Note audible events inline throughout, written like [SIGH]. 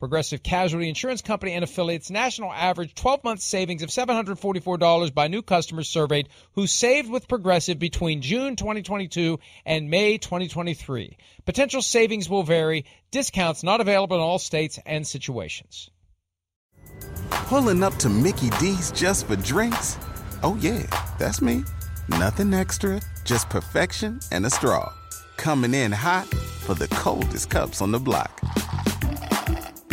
Progressive Casualty Insurance Company and affiliates national average 12 month savings of $744 by new customers surveyed who saved with Progressive between June 2022 and May 2023. Potential savings will vary, discounts not available in all states and situations. Pulling up to Mickey D's just for drinks? Oh, yeah, that's me. Nothing extra, just perfection and a straw. Coming in hot for the coldest cups on the block.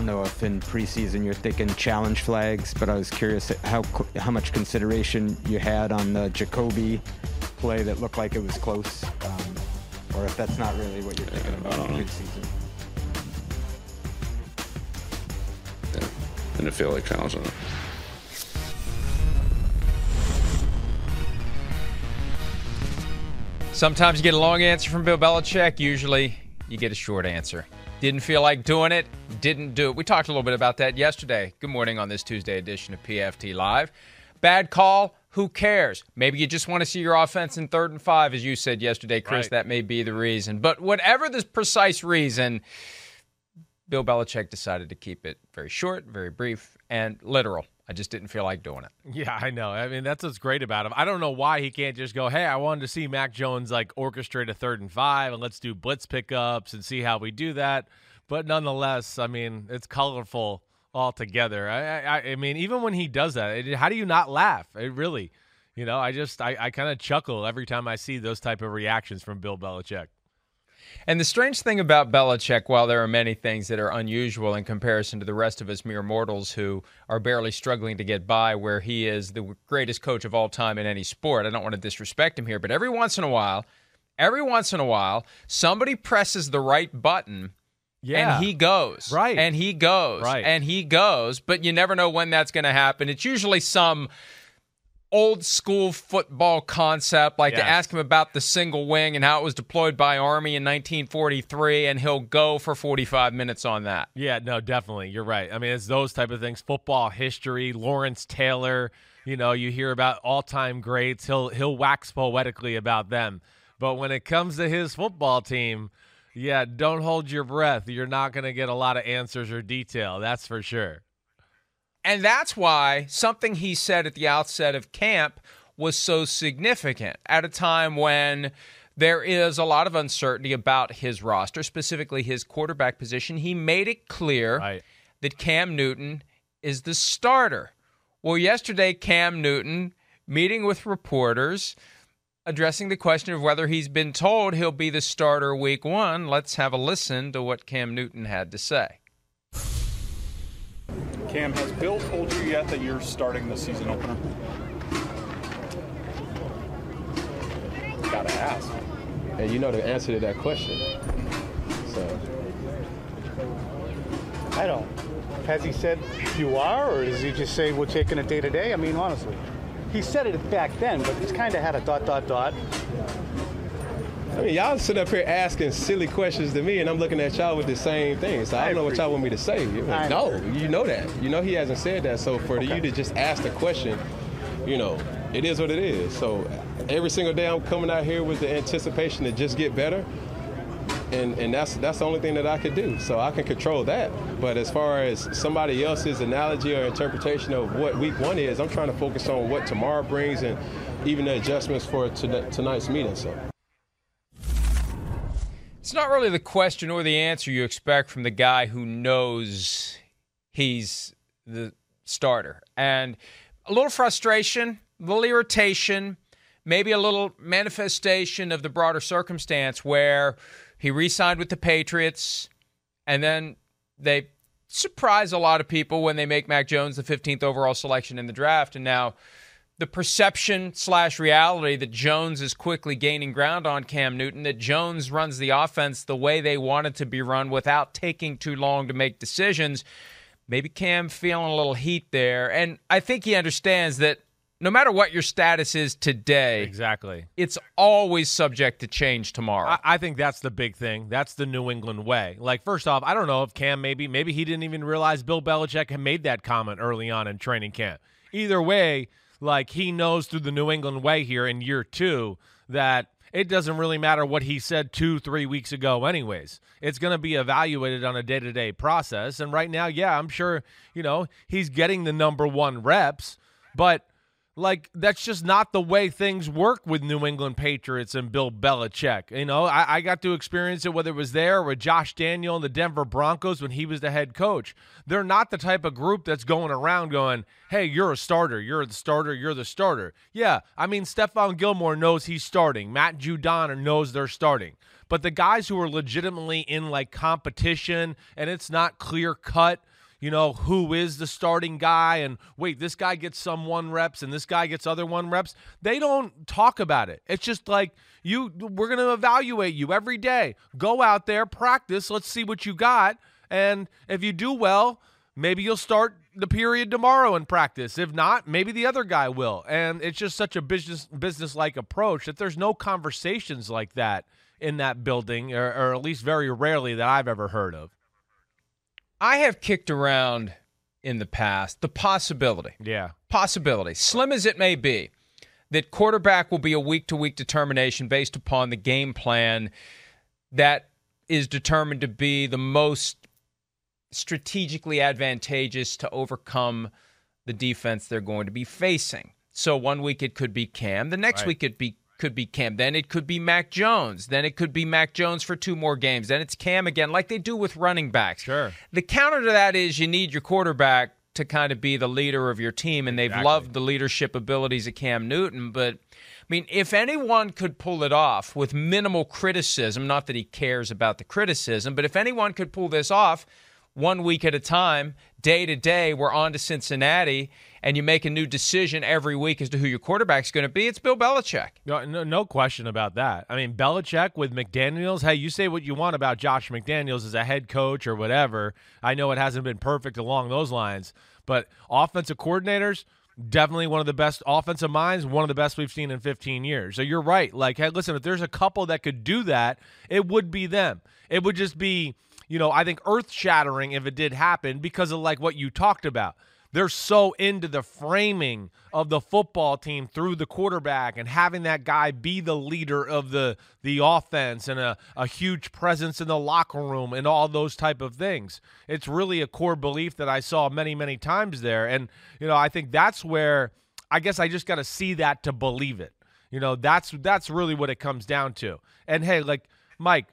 Don't know if in preseason you're thinking challenge flags, but I was curious how how much consideration you had on the Jacoby play that looked like it was close, um, or if that's not really what you're thinking about in preseason. Yeah. Didn't feel like challenging it. Sometimes you get a long answer from Bill Belichick. Usually you get a short answer. Didn't feel like doing it, didn't do it. We talked a little bit about that yesterday. Good morning on this Tuesday edition of PFT Live. Bad call, who cares? Maybe you just want to see your offense in third and five, as you said yesterday, Chris. Right. That may be the reason. But whatever the precise reason, Bill Belichick decided to keep it very short, very brief, and literal. I just didn't feel like doing it. Yeah, I know. I mean, that's what's great about him. I don't know why he can't just go, hey, I wanted to see Mac Jones like orchestrate a third and five, and let's do blitz pickups and see how we do that. But nonetheless, I mean, it's colorful altogether. I, I, I mean, even when he does that, it, how do you not laugh? It really, you know, I just, I, I kind of chuckle every time I see those type of reactions from Bill Belichick. And the strange thing about Belichick, while there are many things that are unusual in comparison to the rest of us mere mortals who are barely struggling to get by, where he is the greatest coach of all time in any sport, I don't want to disrespect him here, but every once in a while, every once in a while, somebody presses the right button. Yeah. And he goes. Right. And he goes. Right. And he goes. But you never know when that's going to happen. It's usually some old school football concept, like to ask him about the single wing and how it was deployed by Army in 1943, and he'll go for 45 minutes on that. Yeah, no, definitely. You're right. I mean, it's those type of things. Football history, Lawrence Taylor, you know, you hear about all-time greats. He'll he'll wax poetically about them. But when it comes to his football team, yeah, don't hold your breath. You're not going to get a lot of answers or detail. That's for sure. And that's why something he said at the outset of camp was so significant at a time when there is a lot of uncertainty about his roster, specifically his quarterback position. He made it clear Right. that Cam Newton is the starter. Well, yesterday, Cam Newton meeting with reporters, addressing the question of whether he's been told he'll be the starter week one. Let's have a listen to what Cam Newton had to say. Cam, has Bill told you yet that you're starting the season opener? Gotta ask. And you know the answer to that question. So I don't. Has he said you are, or does he just say we're taking it day to day? I mean, honestly, he said it back then, but he's kind of had a dot dot dot. I mean, y'all sit up here asking silly questions to me, and I'm looking at y'all with the same thing. So I don't know what y'all want me to say. I No, you know that. You know he hasn't said that. So for you to just ask the question, you know, it is what it is. So every single day I'm coming out here with the anticipation to just get better. and, and that's that's the only thing that I could do. So I can control that. But as far as somebody else's analogy or interpretation of what week one is, I'm trying to focus on what tomorrow brings and even the adjustments for tonight's meeting. So. It's not really the question or the answer you expect from the guy who knows he's the starter. And a little frustration, a little irritation, maybe a little manifestation of the broader circumstance where he re signed with the Patriots and then they surprise a lot of people when they make Mac Jones the 15th overall selection in the draft. And now the perception slash reality that Jones is quickly gaining ground on Cam Newton, that Jones runs the offense the way they want it to be run without taking too long to make decisions. Maybe Cam feeling a little heat there. And I think he understands that no matter what your status is today, exactly, it's always subject to change tomorrow. I, I, think that's the big thing. That's the New England way. Like, first off, I don't know if Cam maybe maybe he didn't even realize Bill Belichick had made that comment early on in training camp. Either way, like he knows through the New England way here in year two that it doesn't really matter what he said two, three weeks ago, anyways. It's going to be evaluated on a day to day process. And right now, yeah, I'm sure, you know, he's getting the number one reps, but like that's just not the way things work with New England Patriots and Bill Belichick. You know, I, I, got to experience it whether it was there with Josh Daniel and the Denver Broncos when he was the head coach. They're not the type of group that's going around going, "Hey, you're a starter. You're the starter. You're the starter." Yeah, I mean, Stephon Gilmore knows he's starting. Matt Judon knows they're starting. But the guys who are legitimately in like competition and it's not clear cut you know, who is the starting guy and wait, this guy gets some one reps and this guy gets other one reps. They don't talk about it. It's just like you we're going to evaluate you every day. Go out there, practice, let's see what you got, and if you do well, maybe you'll start the period tomorrow in practice. If not, maybe the other guy will. And it's just such a business business like approach that there's no conversations like that in that building, or, or at least very rarely that I've ever heard of. I have kicked around in the past the possibility. Yeah. Possibility, slim as it may be, that quarterback will be a week to week determination based upon the game plan that is determined to be the most strategically advantageous to overcome the defense they're going to be facing. So one week it could be Cam, the next right. week it be could be Cam. Then it could be Mac Jones. Then it could be Mac Jones for two more games. Then it's Cam again, like they do with running backs. Sure. The counter to that is you need your quarterback to kind of be the leader of your team, and they've loved the leadership abilities of Cam Newton. But I mean, if anyone could pull it off with minimal criticism, not that he cares about the criticism, but if anyone could pull this off one week at a time, day to day, we're on to Cincinnati and you make a new decision every week as to who your quarterback's going to be, it's Bill Belichick. No, no, no, question about that. I mean, Belichick with McDaniels. Hey, you say what you want about Josh McDaniels as a head coach or whatever. I know it hasn't been perfect along those lines, but offensive coordinators. Definitely one of the best offensive minds, one of the best we've seen in 15 years. So you're right. Like, hey, listen, if there's a couple that could do that, it would be them. It would just be, you know, I think earth shattering if it did happen because of like what you talked about they're so into the framing of the football team through the quarterback and having that guy be the leader of the the offense and a, a huge presence in the locker room and all those type of things. It's really a core belief that I saw many, many times there. And, you know, I think that's where I guess I just gotta see that to believe it. You know, that's that's really what it comes down to. And hey, like Mike,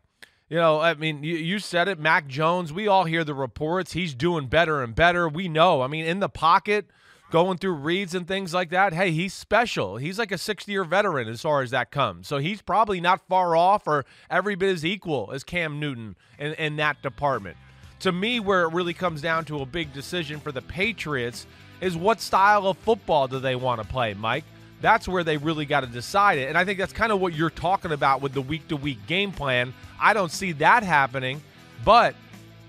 you know, I mean, you, you said it, Mac Jones. We all hear the reports. He's doing better and better. We know. I mean, in the pocket, going through reads and things like that. Hey, he's special. He's like a 60 year veteran as far as that comes. So he's probably not far off or every bit as equal as Cam Newton in, in that department. To me, where it really comes down to a big decision for the Patriots is what style of football do they want to play, Mike? That's where they really got to decide it. And I think that's kind of what you're talking about with the week to week game plan. I don't see that happening. But,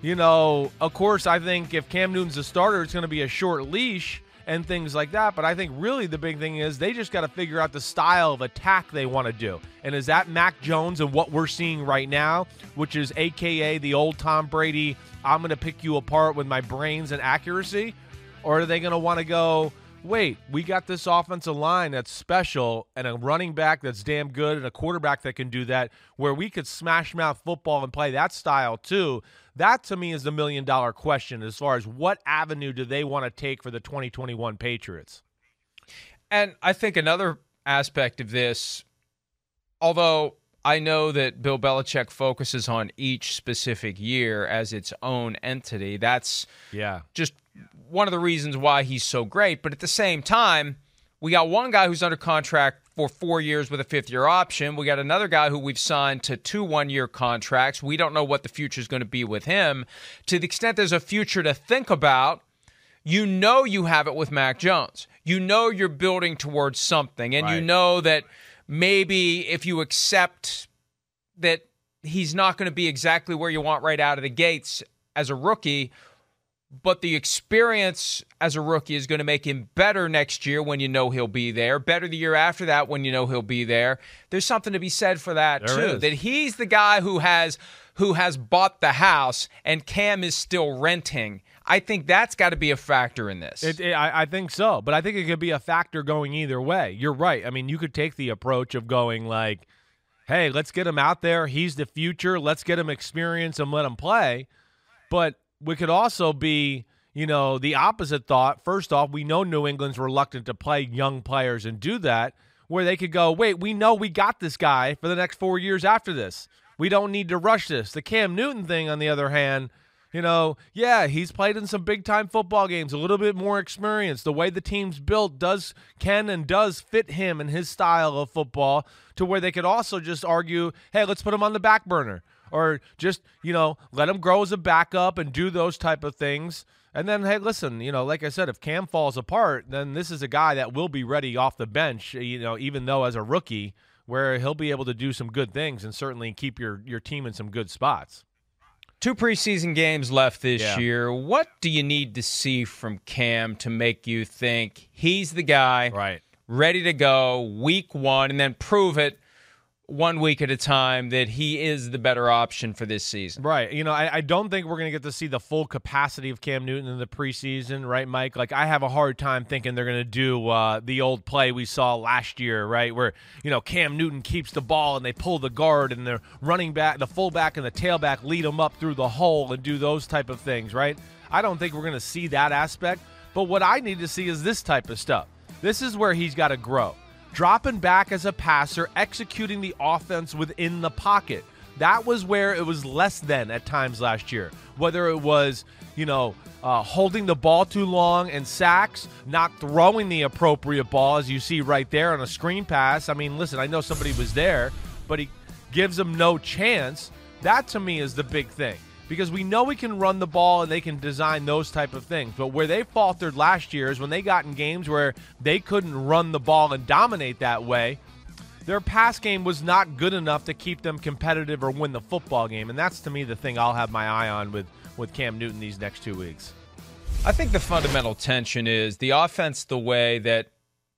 you know, of course, I think if Cam Newton's a starter, it's going to be a short leash and things like that. But I think really the big thing is they just got to figure out the style of attack they want to do. And is that Mac Jones and what we're seeing right now, which is AKA the old Tom Brady, I'm going to pick you apart with my brains and accuracy? Or are they going to want to go wait, we got this offensive line that's special and a running back that's damn good and a quarterback that can do that, where we could smash mouth football and play that style too. That to me is the million dollar question as far as what avenue do they want to take for the 2021 Patriots. And I think another aspect of this, although I know that Bill Belichick focuses on each specific year as its own entity, that's yeah just one of the reasons why he's so great. But at the same time, we got one guy who's under contract for four years with a fifth year option. We got another guy who we've signed to two one year contracts. We don't know what the future is going to be with him. To the extent there's a future to think about, you know you have it with Mac Jones. You know you're building towards something, and right. you know that maybe if you accept that he's not going to be exactly where you want right out of the gates as a rookie, but the experience as a rookie is going to make him better next year when you know he'll be there, better the year after that when you know he'll be there. There's something to be said for that there too. Is. That he's the guy who has who has bought the house and Cam is still renting. I think that's got to be a factor in this. It, it, I, I think so, but I think it could be a factor going either way. You're right. I mean, you could take the approach of going like, "Hey, let's get him out there. He's the future. Let's get him experience and let him play." But we could also be, you know, the opposite thought. First off, we know New England's reluctant to play young players and do that, where they could go, wait, we know we got this guy for the next four years after this. We don't need to rush this. The Cam Newton thing, on the other hand, you know, yeah, he's played in some big time football games, a little bit more experience. The way the team's built does can and does fit him and his style of football to where they could also just argue, hey, let's put him on the back burner or just you know let him grow as a backup and do those type of things. And then hey, listen, you know, like I said, if Cam falls apart, then this is a guy that will be ready off the bench. You know, even though as a rookie, where he'll be able to do some good things and certainly keep your your team in some good spots. Two preseason games left this Yeah. year. What do you need to see from Cam to make you think he's the guy Right. ready to go week one and then prove it one week at a time that he is the better option for this season? Right. You know, I, I don't think we're going to get to see the full capacity of Cam Newton in the preseason, right, Mike? Like, I have a hard time thinking they're going to do uh, the old play we saw last year, right, where, you know, Cam Newton keeps the ball and they pull the guard and the running back, the fullback and the tailback lead him up through the hole and do those type of things, right? I don't think we're going to see that aspect. But what I need to see is this type of stuff. This is where he's got to grow dropping back as a passer, executing the offense within the pocket. That was where it was less than at times last year. Whether it was, you know, uh, holding the ball too long and sacks, not throwing the appropriate ball, as you see right there on a screen pass. I mean, listen, I know somebody was there, but he gives them no chance. That to me is the big thing because we know we can run the ball and they can design those type of things. But where they faltered last year is when they got in games where they couldn't run the ball and dominate that way. Their pass game was not good enough to keep them competitive or win the football game, and that's to me the thing I'll have my eye on with with Cam Newton these next two weeks. I think the fundamental tension is the offense the way that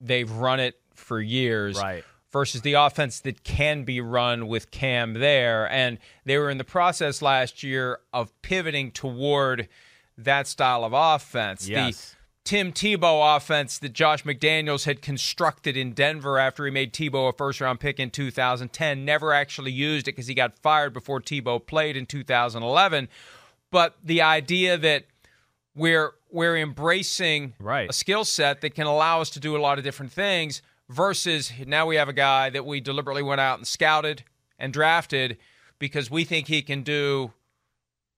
they've run it for years. Right. Versus the offense that can be run with Cam there. And they were in the process last year of pivoting toward that style of offense. Yes. The Tim Tebow offense that Josh McDaniels had constructed in Denver after he made Tebow a first round pick in 2010. Never actually used it because he got fired before Tebow played in 2011. But the idea that we're we're embracing Right. a skill set that can allow us to do a lot of different things versus now we have a guy that we deliberately went out and scouted and drafted because we think he can do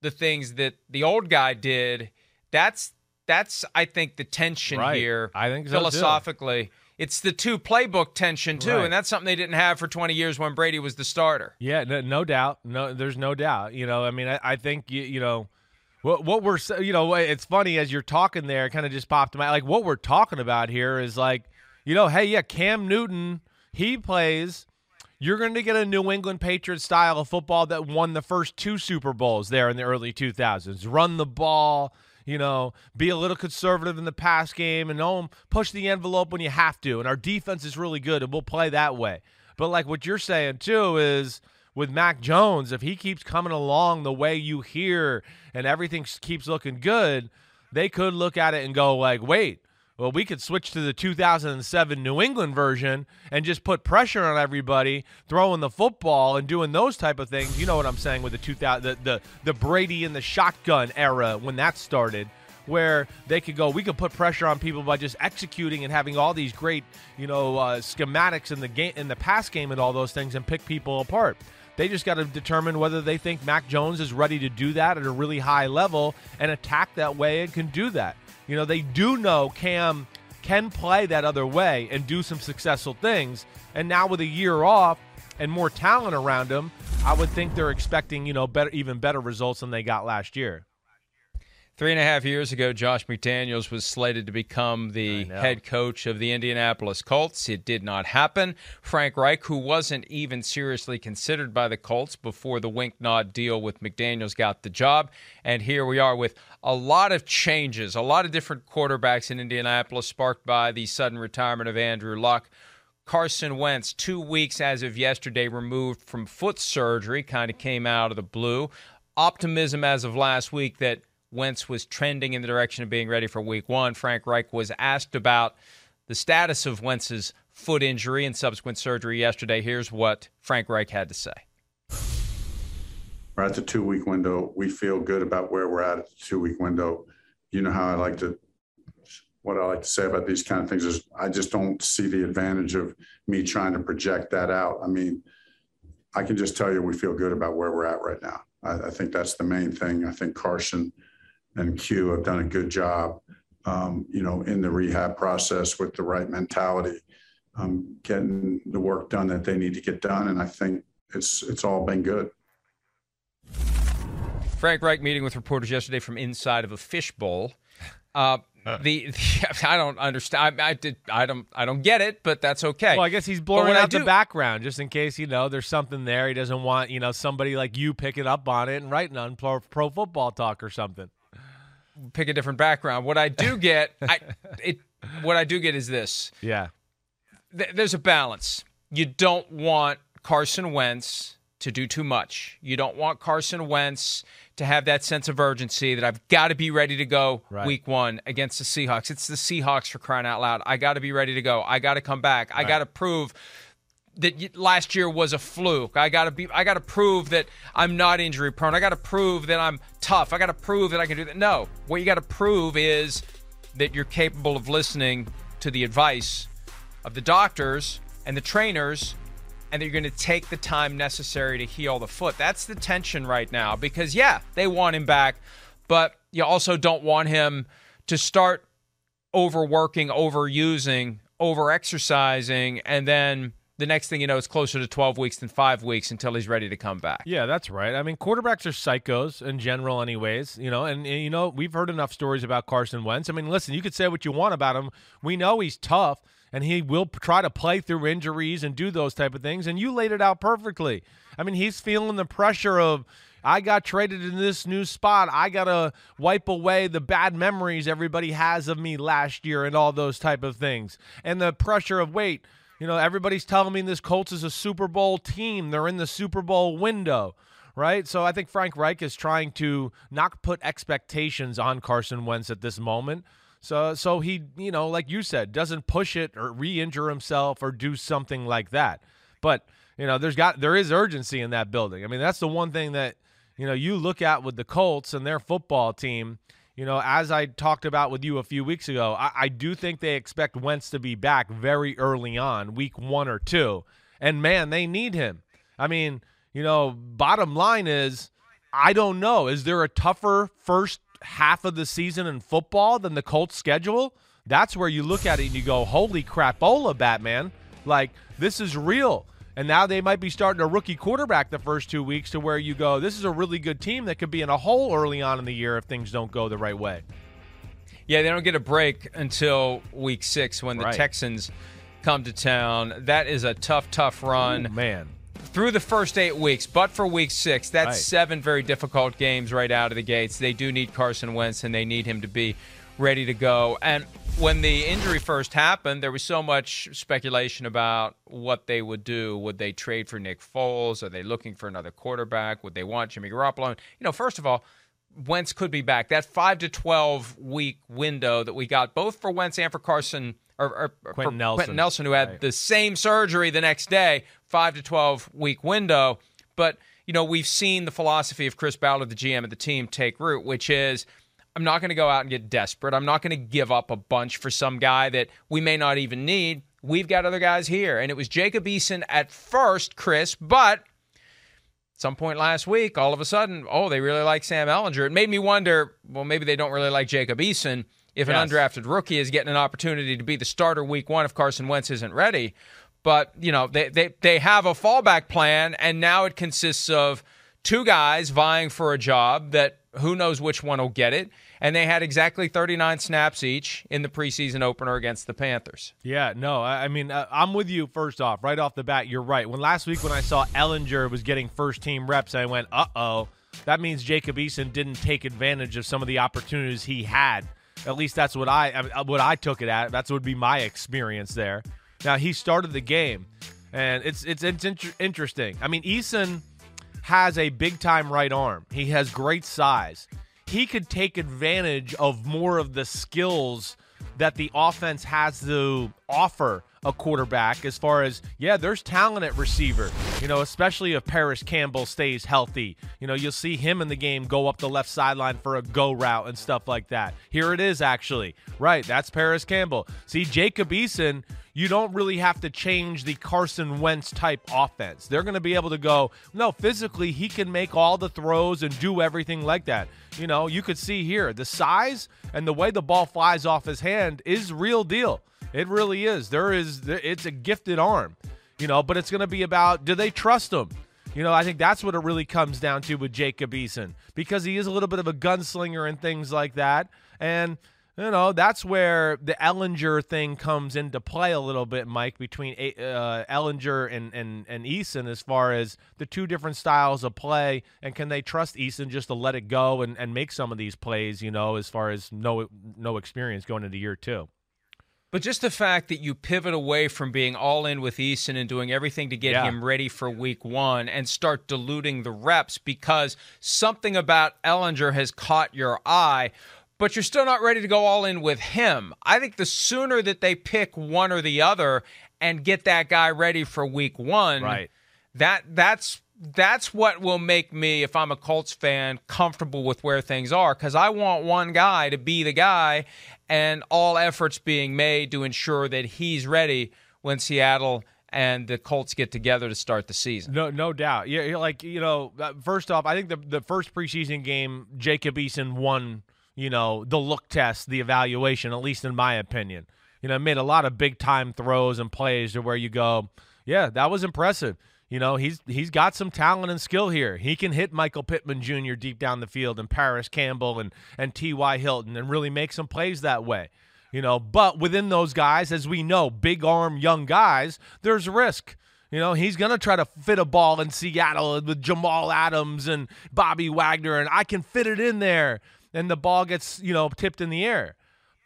the things that the old guy did. That's that's I think the tension Right. here. I think so, too. philosophically. It's the two playbook tension too, Right. and that's something they didn't have for 20 years when Brady was the starter. Yeah, no, no doubt. No, there's no doubt. You know, I mean, I, I think you, you know, what what we're you know, it's funny as you're talking there, kind of just popped in my like what we're talking about here is like, you know, hey, yeah, Cam Newton, he plays. You're going to get a New England Patriots style of football that won the first two Super Bowls there in the early 2000s. Run the ball, you know, be a little conservative in the pass game and don't push the envelope when you have to. And our defense is really good and we'll play that way. But like what you're saying too is with Mac Jones, if he keeps coming along the way you hear and everything keeps looking good, they could look at it and go like, "Wait, Well, we could switch to the 2007 New England version and just put pressure on everybody, throwing the football and doing those type of things. You know what I'm saying with the 2000 the the, the Brady and the shotgun era when that started where they could go we could put pressure on people by just executing and having all these great you know uh, schematics in the game in the pass game and all those things and pick people apart they just got to determine whether they think Mac Jones is ready to do that at a really high level and attack that way and can do that. You know, they do know Cam can play that other way and do some successful things. And now with a year off and more talent around him, I would think they're expecting, you know, better even better results than they got last year. Three and a half years ago, Josh McDaniels was slated to become the head coach of the Indianapolis Colts. It did not happen. Frank Reich, who wasn't even seriously considered by the Colts before the wink nod deal with McDaniels, got the job. And here we are with a lot of changes, a lot of different quarterbacks in Indianapolis, sparked by the sudden retirement of Andrew Luck. Carson Wentz, two weeks as of yesterday, removed from foot surgery, kind of came out of the blue. Optimism as of last week that Wentz was trending in the direction of being ready for week one. Frank Reich was asked about the status of Wentz's foot injury and subsequent surgery yesterday. Here's what Frank Reich had to say. We're at the two week window. We feel good about where we're at at the two week window. You know how I like to, what I like to say about these kind of things is I just don't see the advantage of me trying to project that out. I mean, I can just tell you we feel good about where we're at right now. I, I think that's the main thing. I think Carson and Q have done a good job, um, you know, in the rehab process with the right mentality, um, getting the work done that they need to get done. And I think it's it's all been good. Frank Reich meeting with reporters yesterday from inside of a fishbowl. Uh, the, [LAUGHS] the, I don't understand. I, I, did. I don't. I don't get it, but that's okay. Well, I guess he's blurring out do, the background just in case you know there's something there. He doesn't want you know somebody like you picking up on it and writing on pro, pro football talk or something. Pick a different background. What I do [LAUGHS] get, I it. What I do get is this. Yeah. Th- there's a balance. You don't want Carson Wentz to do too much. You don't want Carson Wentz to have that sense of urgency that I've got to be ready to go right. week one against the Seahawks. It's the Seahawks for crying out loud. I got to be ready to go. I got to come back. I got to prove that last year was a fluke. I got to be I got to prove that I'm not injury prone. I got to prove that I'm tough. I got to prove that I can do that. No. What you got to prove is that you're capable of listening to the advice of the doctors and the trainers and that you're going to take the time necessary to heal the foot. That's the tension right now because, yeah, they want him back, but you also don't want him to start overworking, overusing, overexercising, and then the next thing you know, it's closer to 12 weeks than five weeks until he's ready to come back. Yeah, that's right. I mean, quarterbacks are psychos in general, anyways. You know, and, and, you know, we've heard enough stories about Carson Wentz. I mean, listen, you could say what you want about him. We know he's tough and he will try to play through injuries and do those type of things. And you laid it out perfectly. I mean, he's feeling the pressure of I got traded in this new spot. I got to wipe away the bad memories everybody has of me last year and all those type of things. And the pressure of wait, you know, everybody's telling me this Colts is a Super Bowl team. They're in the Super Bowl window right? So I think Frank Reich is trying to not put expectations on Carson Wentz at this moment. So so he, you know, like you said, doesn't push it or re-injure himself or do something like that. But, you know, there's got there is urgency in that building. I mean, that's the one thing that, you know, you look at with the Colts and their football team, you know, as I talked about with you a few weeks ago, I, I do think they expect Wentz to be back very early on, week one or two. And man, they need him. I mean, you know, bottom line is I don't know. Is there a tougher first half of the season in football than the Colts schedule, that's where you look at it and you go, holy crapola, Batman. Like, this is real. And now they might be starting a rookie quarterback the first two weeks to where you go, this is a really good team that could be in a hole early on in the year if things don't go the right way. Yeah, they don't get a break until week six when the Right. Texans come to town. That is a tough, tough run. Ooh, man. Through the first eight weeks, but for week six, that's Right. seven very difficult games right out of the gates. They do need Carson Wentz, and they need him to be ready to go. And when the injury first happened, there was so much speculation about what they would do. Would they trade for Nick Foles? Are they looking for another quarterback? Would they want Jimmy Garoppolo? You know, first of all, Wentz could be back. That five to twelve week window that we got both for Wentz and for Carson or, or Quenton Nelson. Quenton Nelson, who had right. the same surgery the next day, five to twelve week window. But you know, we've seen the philosophy of Chris Ballard, the GM of the team, take root, which is I'm not going to go out and get desperate. I'm not going to give up a bunch for some guy that we may not even need. We've got other guys here. And it was Jacob Eason at first, Chris, but some point last week, all of a sudden, oh, they really like Sam Ehlinger. It made me wonder, well, maybe they don't really like Jacob Eason if yes. an undrafted rookie is getting an opportunity to be the starter week one if Carson Wentz isn't ready. But, you know, they, they, they have a fallback plan, and now it consists of two guys vying for a job that who knows which one will get it. And they had exactly 39 snaps each in the preseason opener against the Panthers. Yeah, no, I mean, uh, I'm with you first off. Right off the bat, you're right. When last week, when I saw Ehlinger was getting first team reps, I went, uh oh. That means Jacob Eason didn't take advantage of some of the opportunities he had. At least that's what I what I took it at. That's would be my experience there. Now he started the game, and it's it's it's inter- interesting. I mean, Eason has a big time right arm. He has great size. He could take advantage of more of the skills that the offense has to offer a quarterback as far as yeah there's talent at receiver you know especially if Parris Campbell stays healthy you know you'll see him in the game go up the left sideline for a go route and stuff like that here it is actually right that's Parris Campbell see Jacob Eason you don't really have to change the Carson Wentz type offense. They're going to be able to go, no, physically, he can make all the throws and do everything like that. You know, you could see here the size and the way the ball flies off his hand is real deal. It really is. There is, it's a gifted arm, you know, but it's going to be about do they trust him? You know, I think that's what it really comes down to with Jacob Eason because he is a little bit of a gunslinger and things like that. And you know, that's where the Ehlinger thing comes into play a little bit, Mike, between uh, Ehlinger and, and, and Eason as far as the two different styles of play. And can they trust Eason just to let it go and, and make some of these plays, you know, as far as no, no experience going into year two? But just the fact that you pivot away from being all in with Eason and doing everything to get yeah. him ready for week one and start diluting the reps because something about Ehlinger has caught your eye but you're still not ready to go all in with him. I think the sooner that they pick one or the other and get that guy ready for week one, right. that that's that's what will make me, if I'm a Colts fan, comfortable with where things are. Because I want one guy to be the guy, and all efforts being made to ensure that he's ready when Seattle and the Colts get together to start the season. No, no doubt. Yeah, like you know, uh, first off, I think the the first preseason game, Jacob Eason won you know, the look test, the evaluation, at least in my opinion. You know, made a lot of big time throws and plays to where you go, yeah, that was impressive. You know, he's he's got some talent and skill here. He can hit Michael Pittman Jr. deep down the field and Parris Campbell and and T.Y. Hilton and really make some plays that way. You know, but within those guys, as we know, big arm young guys, there's risk. You know, he's going to try to fit a ball in Seattle with Jamal Adams and Bobby Wagner, and I can fit it in there and the ball gets, you know, tipped in the air.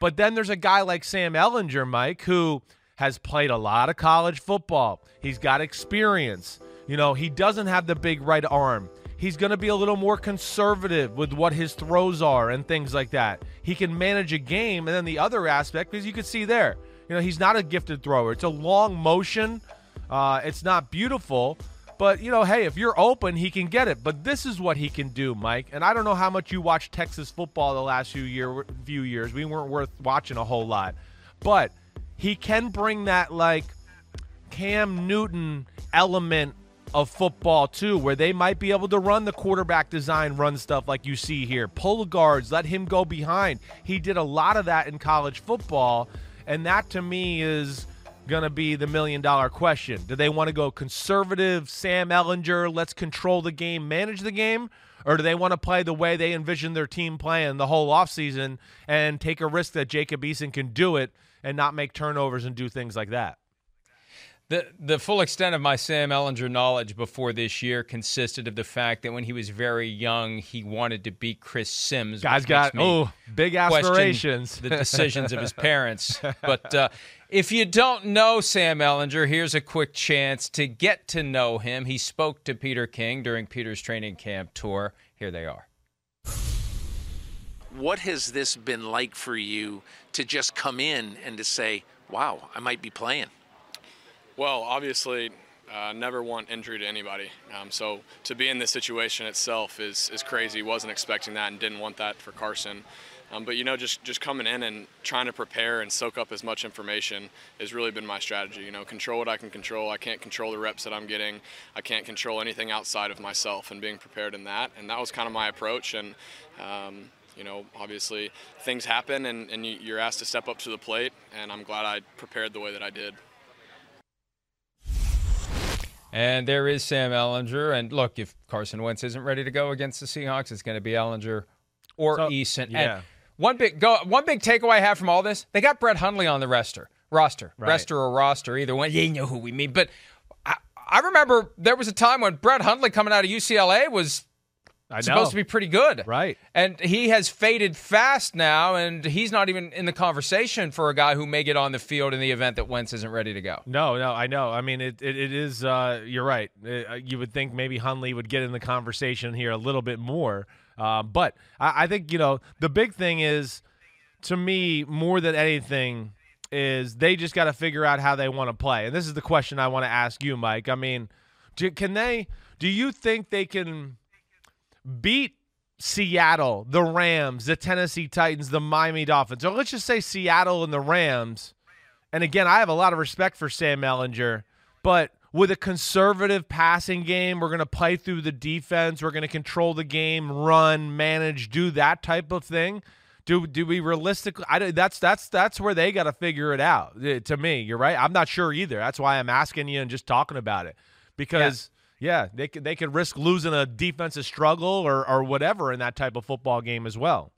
But then there's a guy like Sam Ehlinger, Mike, who has played a lot of college football. He's got experience. You know, he doesn't have the big right arm. He's going to be a little more conservative with what his throws are and things like that. He can manage a game. And then the other aspect, because you can see there, you know, he's not a gifted thrower. It's a long motion. Uh, it's not beautiful, but, you know, hey, if you're open, he can get it. But this is what he can do, Mike. And I don't know how much you watched Texas football the last few year few years. We weren't worth watching a whole lot. But he can bring that like Cam Newton element of football too, where they might be able to run the quarterback design run stuff like you see here. Pull guards, let him go behind. He did a lot of that in college football, and that to me is to be the million dollar question. Do they want to go conservative, Sam Ehlinger, let's control the game, manage the game? Or do they want to play the way they envision their team playing the whole offseason and take a risk that Jacob Eason can do it and not make turnovers and do things like that? The the full extent of my Sam Ehlinger knowledge before this year consisted of the fact that when he was very young, he wanted to be Chris Simms. Guys got oh big aspirations. the decisions of his [LAUGHS] parents, but uh, if you don't know Sam Ehlinger, here's a quick chance to get to know him. He spoke to Peter King during Peter's training camp tour. Here they are. What has this been like for you to just come in and to say, wow, I might be playing? Well, obviously, uh, never want injury to anybody. Um, so to be in this situation itself is, is crazy. Wasn't expecting that and didn't want that for Carson. Um, but you know, just just coming in and trying to prepare and soak up as much information has really been my strategy. You know, control what I can control. I can't control the reps that I'm getting. I can't control anything outside of myself, and being prepared in that. And that was kind of my approach. And um, you know, obviously things happen, and, and you're asked to step up to the plate. And I'm glad I prepared the way that I did. And there is Sam Ehlinger. And look, if Carson Wentz isn't ready to go against the Seahawks, it's going to be Ehlinger or so, Eason. Yeah. And one big go. One big takeaway I have from all this: they got Brett Hundley on the roster, roster, right. roster or roster, either one. You know who we mean. But I, I remember there was a time when Brett Hundley coming out of UCLA was I supposed to be pretty good. Right. And he has faded fast now, and he's not even in the conversation for a guy who may get on the field in the event that Wentz isn't ready to go. No, no, I know. I mean, it, it, it is, uh, you're right. It, uh, you would think maybe Hundley would get in the conversation here a little bit more. Uh, but I, I think, you know, the big thing is, to me, more than anything, is they just got to figure out how they want to play. And this is the question I want to ask you, Mike. I mean, do, can they, do you think they can beat Seattle, the Rams, the Tennessee Titans, the Miami Dolphins? So let's just say Seattle and the Rams. And again, I have a lot of respect for Sam Ehlinger, but with a conservative passing game. We're going to play through the defense. We're going to control the game, run, manage, do that type of thing. Do do we realistically? I, that's that's that's where they got to figure it out. Uh, to me, you're right. I'm not sure either. That's why I'm asking you and just talking about it because. Yeah. Yeah, they could they could risk losing a defensive struggle or or whatever in that type of football game as well.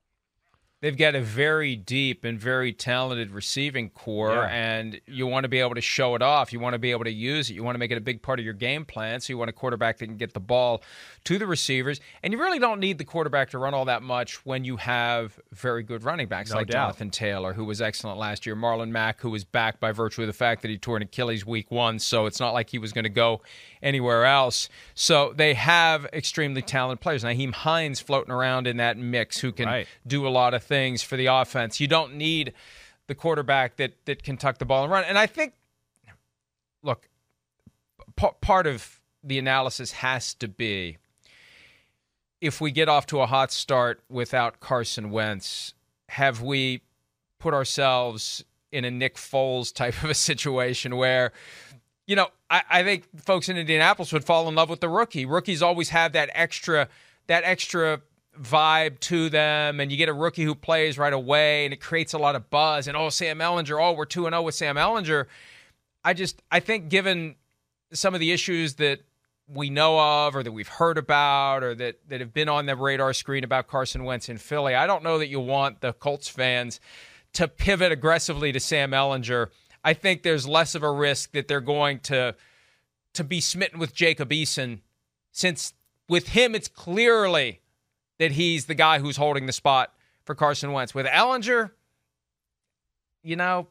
They've got a very deep and very talented receiving corps, Yeah. and you want to be able to show it off. You want to be able to use it. You want to make it a big part of your game plan. So you want a quarterback that can get the ball to the receivers. And you really don't need the quarterback to run all that much when you have very good running backs No like doubt. Jonathan Taylor, who was excellent last year, Marlon Mack, who was back by virtue of the fact that he tore an Achilles week one. So it's not like he was going to go anywhere else. So they have extremely talented players. Nyheim Hines floating around in that mix who can Right. do a lot of things for the offense. You don't need the quarterback that that can tuck the ball and run. And I think, look, p- part of the analysis has to be if we get off to a hot start without Carson Wentz, have we put ourselves in a Nick Foles type of a situation where, you know, I, I think folks in Indianapolis would fall in love with the rookie. Rookies always have that extra, that extra vibe to them, and you get a rookie who plays right away, and it creates a lot of buzz. And oh, Sam Ehlinger, oh, we're two and zero with Sam Ehlinger. I just, I think, given some of the issues that we know of or that we've heard about or that, that have been on the radar screen about Carson Wentz in Philly. I don't know that you want the Colts fans to pivot aggressively to Sam Ehlinger. I think there's less of a risk that they're going to to be smitten with Jacob Eason since with him it's clearly that he's the guy who's holding the spot for Carson Wentz. With Ehlinger, you know,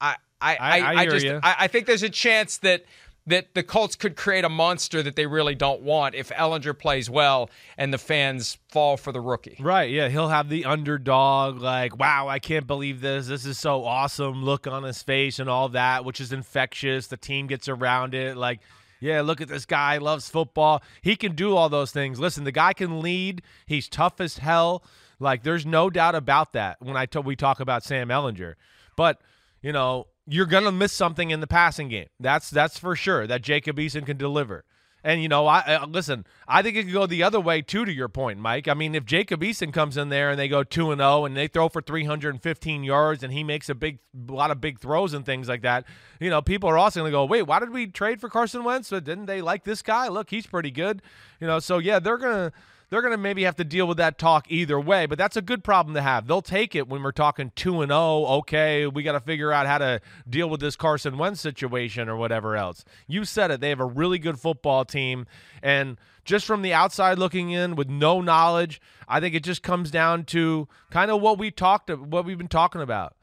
I I I- I, I just. I, I think there's a chance that that the Colts could create a monster that they really don't want if Ehlinger plays well and the fans fall for the rookie. Right, yeah, he'll have the underdog, like, wow, I can't believe this. This is so awesome. Look on his face and all that, which is infectious. The team gets around it. Like, yeah, look at this guy, loves football. He can do all those things. Listen, the guy can lead. He's tough as hell. Like, there's no doubt about that when I t- we talk about Sam Ehlinger. But, you know, you're gonna miss something in the passing game. That's that's for sure. That Jacob Eason can deliver. And you know, I, I listen. I think it could go the other way too. To your point, Mike. I mean, if Jacob Eason comes in there and they go two and zero and they throw for 315 yards and he makes a big, a lot of big throws and things like that, you know, people are also going to go, wait, why did we trade for Carson Wentz? Didn't they like this guy? Look, he's pretty good. You know, so yeah, they're gonna they're going to maybe have to deal with that talk either way, but that's a good problem to have. They'll take it when we're talking 2 and 0. Okay, we got to figure out how to deal with this Carson Wentz situation or whatever else. You said it. They have a really good football team and just from the outside looking in with no knowledge, I think it just comes down to kind of what we talked what we've been talking about.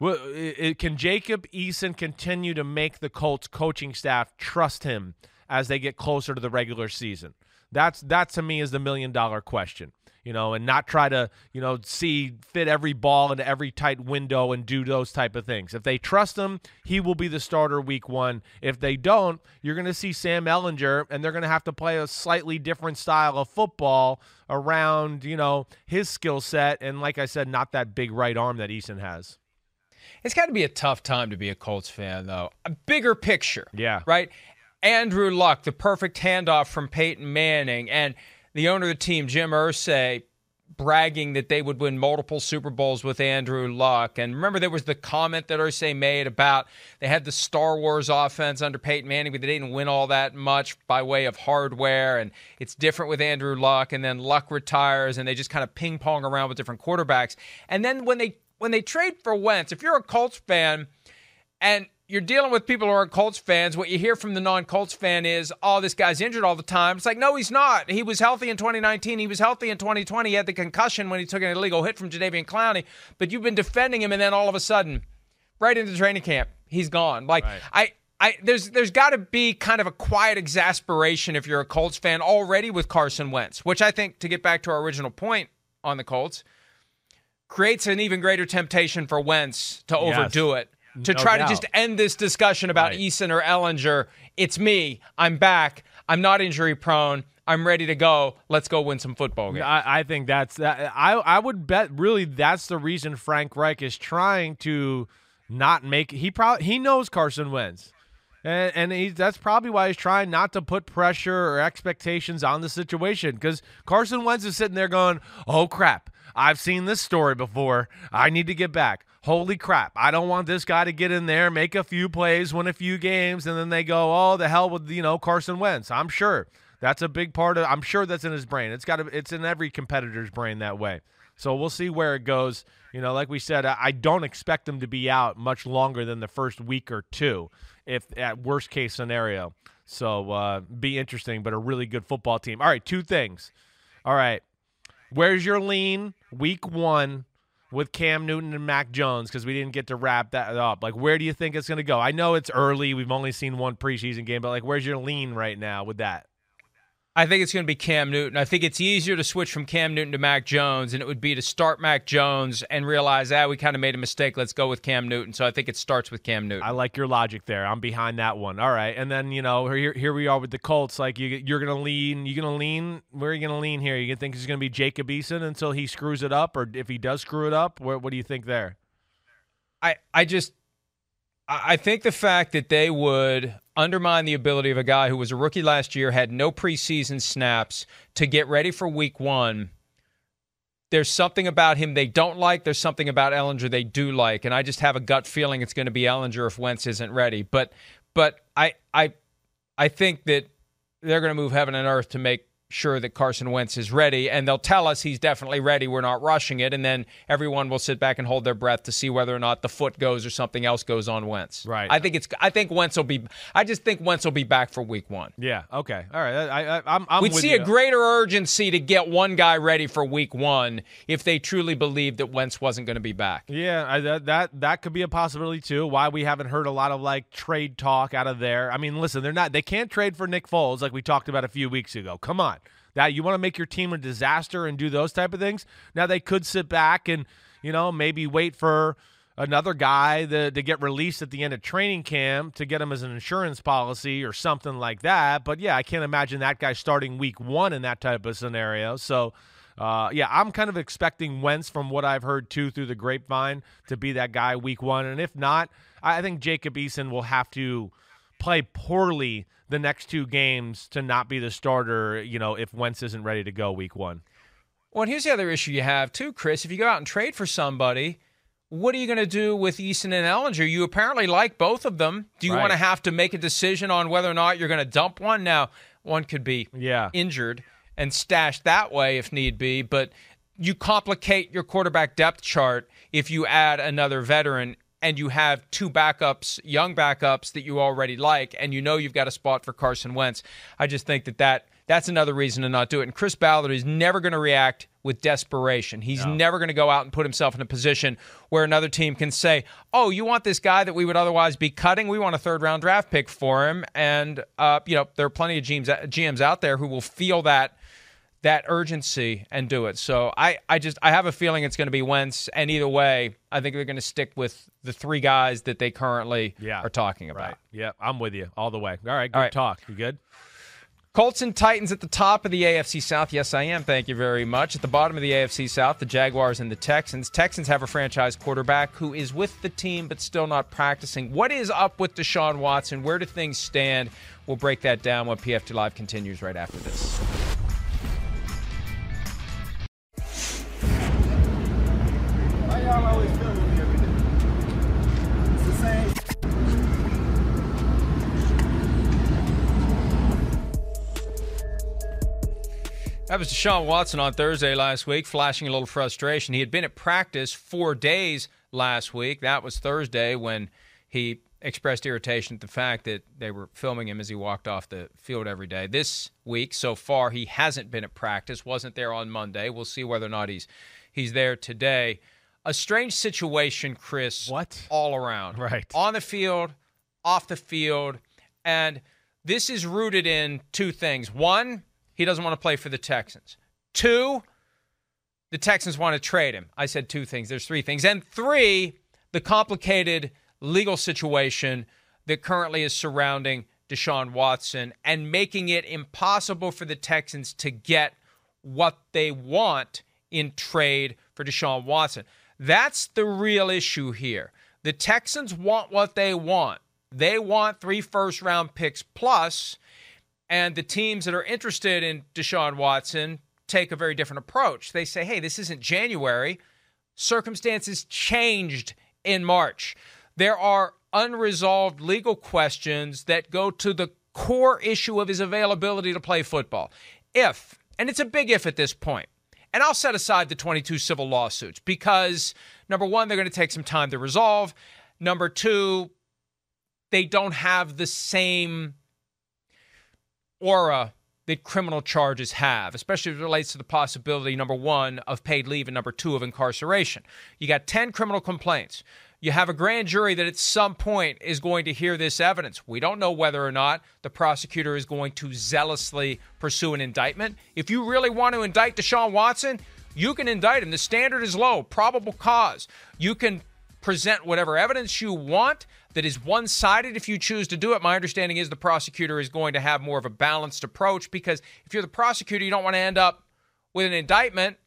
Can Jacob Eason continue to make the Colts coaching staff trust him as they get closer to the regular season? That's that to me is the million dollar question. you know, and not try to, you know, see fit every ball into every tight window and do those type of things. If they trust him, he will be the starter week one. If they don't, you're going to see Sam Ehlinger, and they're going to have to play a slightly different style of football around, you know, his skill set. And like I said, not that big right arm that Eason has. It's got to be a tough time to be a Colts fan, though. A bigger picture. Yeah. Right? Andrew Luck, the perfect handoff from Peyton Manning, and the owner of the team, Jim Irsay, bragging that they would win multiple Super Bowls with Andrew Luck. And remember, there was the comment that Irsay made about they had the Star Wars offense under Peyton Manning, but they didn't win all that much by way of hardware. And it's different with Andrew Luck. And then Luck retires, and they just kind of ping pong around with different quarterbacks. And then when they when they trade for Wentz, if you're a Colts fan and you're dealing with people who are Colts fans, what you hear from the non Colts fan is, oh, this guy's injured all the time. It's like, no, he's not. He was healthy in 2019. He was healthy in 2020. He had the concussion when he took an illegal hit from Jadeveon Clowney. But you've been defending him, and then all of a sudden, right into training camp, he's gone. Like, right. I. I, there's there's got to be kind of a quiet exasperation if you're a Colts fan already with Carson Wentz, which I think to get back to our original point on the Colts, creates an even greater temptation for Wentz to yes. overdo it. To no try doubt. to just end this discussion about right. Eason or Ehlinger. It's me. I'm back. I'm not injury prone. I'm ready to go. Let's go win some football games. I, I think that's that. I I would bet really that's the reason Frank Reich is trying to not make. He probably he knows Carson Wentz. And, and he's, that's probably why he's trying not to put pressure or expectations on the situation because Carson Wentz is sitting there going, oh crap, I've seen this story before. I need to get back. Holy crap. I don't want this guy to get in there, make a few plays, win a few games, and then they go, oh, the hell with, you know, Carson Wentz. I'm sure that's a big part of I'm sure that's in his brain. It's got to, it's in every competitor's brain that way. So we'll see where it goes. You know, like we said, I don't expect him to be out much longer than the first week or two, if at worst case scenario. So uh, be interesting, but a really good football team. All right, two things. All right, Where's your lean week one with Cam Newton and Mac Jones? Because we didn't get to wrap that up. Like, where do you think it's going to go? I know it's early. We've only seen one preseason game, but like, where's your lean right now with that? I think it's going to be Cam Newton. I think it's easier to switch from Cam Newton to Mac Jones, and it would be to start Mac Jones and realize, ah, we kind of made a mistake. Let's go with Cam Newton. So I think it starts with Cam Newton. I like your logic there. I'm behind that one. All right, and then you know here here we are with the Colts. Like you, you're going to lean. You're going to lean. Where are you going to lean here? You think it's going to be Jacob Eason until he screws it up, or if he does screw it up, what, what do you think there? I I just I think the fact that they would undermine the ability of a guy who was a rookie last year, had no preseason snaps to get ready for week one. There's something about him they don't like. There's something about Ehlinger they do like, and I just have a gut feeling it's going to be Ehlinger if Wentz isn't ready. But, but I, I, I think that they're going to move heaven and earth to make sure that Carson Wentz is ready, and they'll tell us he's definitely ready. We're not rushing it, and then everyone will sit back and hold their breath to see whether or not the foot goes or something else goes on Wentz. Right. I think it's. I think Wentz will be. I just think Wentz will be back for Week One. Yeah. Okay. All right. I, I, am We'd see you. a greater urgency to get one guy ready for Week One if they truly believed that Wentz wasn't going to be back. Yeah. I, that that that could be a possibility too. Why we haven't heard a lot of like trade talk out of there? I mean, listen, they're not. They can't trade for Nick Foles like we talked about a few weeks ago. Come on that you want to make your team a disaster and do those type of things. Now they could sit back and you know maybe wait for another guy to, to get released at the end of training camp to get him as an insurance policy or something like that. But yeah, I can't imagine that guy starting week one in that type of scenario. So. Uh, yeah, I'm kind of expecting Wentz from what I've heard too through the grapevine to be that guy week one, and if not, I think Jacob Eason will have to play poorly the next two games to not be the starter, you know, if Wentz isn't ready to go week one. Well, and here's the other issue you have too, Chris. If you go out and trade for somebody, what are you going to do with Eason and Ehlinger? You apparently like both of them. Do you right. want to have to make a decision on whether or not you're going to dump one? Now, one could be yeah. injured and stashed that way if need be, but you complicate your quarterback depth chart if you add another veteran and you have two backups, young backups that you already like, and you know you've got a spot for Carson Wentz. I just think that, that that's another reason to not do it. And Chris Ballard is never going to react with desperation. He's no. never going to go out and put himself in a position where another team can say, "Oh, you want this guy that we would otherwise be cutting? We want a third round draft pick for him." And uh, you know, there are plenty of GMs, GMs out there who will feel that that urgency and do it. So I, I just I have a feeling it's going to be Wentz, and either way, I think they're going to stick with the three guys that they currently Yeah. are talking about. Right. Yeah, I'm with you all the way. All right, good All right. talk. You good? Colts and Titans at the top of the AFC South. Yes, I am. Thank you very much. At the bottom of the AFC South, the Jaguars and the Texans. Texans have a franchise quarterback who is with the team but still not practicing. What is up with Deshaun Watson? Where do things stand? We'll break that down when PFT Live continues right after this. That was Deshaun Watson on Thursday last week, flashing a little frustration. He had been at practice four days last week. That was Thursday when he expressed irritation at the fact that they were filming him as he walked off the field every day. This week, so far, he hasn't been at practice, wasn't there on Monday. We'll see whether or not he's he's there today. A strange situation, Chris. What? All around. Right. On the field, off the field. And this is rooted in two things. One, he doesn't want to play for the Texans. Two, the Texans want to trade him. I said two things. There's three things. And three, the complicated legal situation that currently is surrounding Deshaun Watson and making it impossible for the Texans to get what they want in trade for Deshaun Watson. That's the real issue here. The Texans want what they want. They want three first round picks plus, and the teams that are interested in Deshaun Watson take a very different approach. They say, hey, this isn't January. Circumstances changed in March. There are unresolved legal questions that go to the core issue of his availability to play football. If, and it's a big if at this point, and I'll set aside the 22 civil lawsuits because number one, they're going to take some time to resolve. Number two, they don't have the same aura that criminal charges have, especially as it relates to the possibility, number one, of paid leave and number two, of incarceration. You got 10 criminal complaints. You have a grand jury that at some point is going to hear this evidence. We don't know whether or not the prosecutor is going to zealously pursue an indictment. If you really want to indict Deshaun Watson, you can indict him. The standard is low, probable cause. You can present whatever evidence you want that is one sided if you choose to do it. My understanding is the prosecutor is going to have more of a balanced approach because if you're the prosecutor, you don't want to end up with an indictment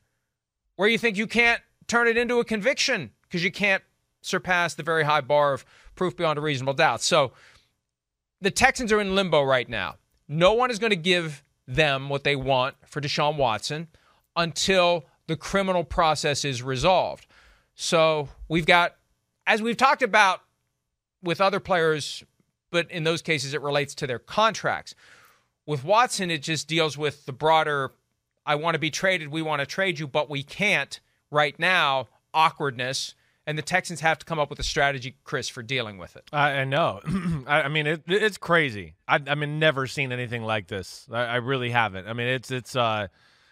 where you think you can't turn it into a conviction because you can't surpass the very high bar of proof beyond a reasonable doubt. So the Texans are in limbo right now. No one is going to give them what they want for Deshaun Watson until the criminal process is resolved. So we've got, as we've talked about with other players, but in those cases it relates to their contracts. With Watson, it just deals with the broader I want to be traded, we want to trade you, but we can't right now awkwardness. And the Texans have to come up with a strategy, Chris, for dealing with it. I, I know. [CLEARS THROAT] I, I mean, it, it's crazy. I, I mean, never seen anything like this. I, I really haven't. I mean, it's it's uh,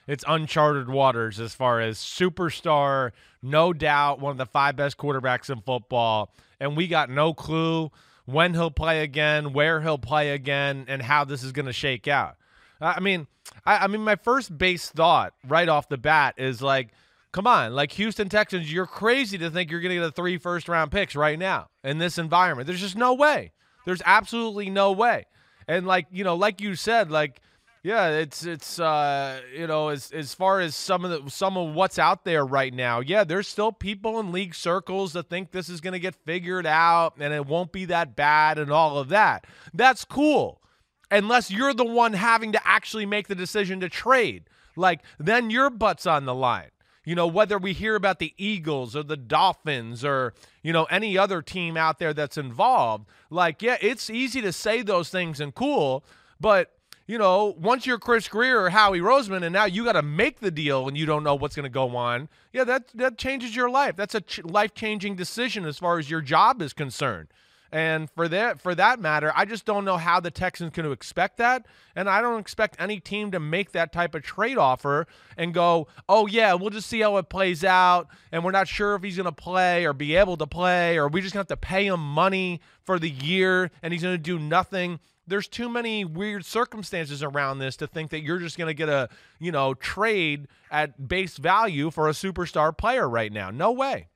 it's uncharted waters as far as superstar, no doubt, one of the five best quarterbacks in football, and we got no clue when he'll play again, where he'll play again, and how this is going to shake out. I mean, I, I mean, my first base thought right off the bat is like, come on, like Houston Texans, you're crazy to think you're going to get a three first round picks right now in this environment. There's just no way. There's absolutely no way. And like you know, like you said, like yeah, it's it's uh you know as as far as some of the some of what's out there right now, yeah, there's still people in league circles that think this is going to get figured out and it won't be that bad and all of that. That's cool unless you're the one having to actually make the decision to trade. Like, then your butt's on the line. You know, whether we hear about the Eagles or the Dolphins or, you know, any other team out there that's involved, like, yeah, it's easy to say those things and cool, but, you know, once you're Chris Grier or Howie Roseman and now you got to make the deal and you don't know what's going to go on, yeah, that, that changes your life. That's a ch- life changing decision as far as your job is concerned. And for that for that matter, I just don't know how the Texans can expect that, and I don't expect any team to make that type of trade offer and go, "Oh yeah, we'll just see how it plays out, and we're not sure if he's going to play or be able to play, or we just have to pay him money for the year and he's going to do nothing." There's too many weird circumstances around this to think that you're just going to get a, you know, trade at base value for a superstar player right now. No way.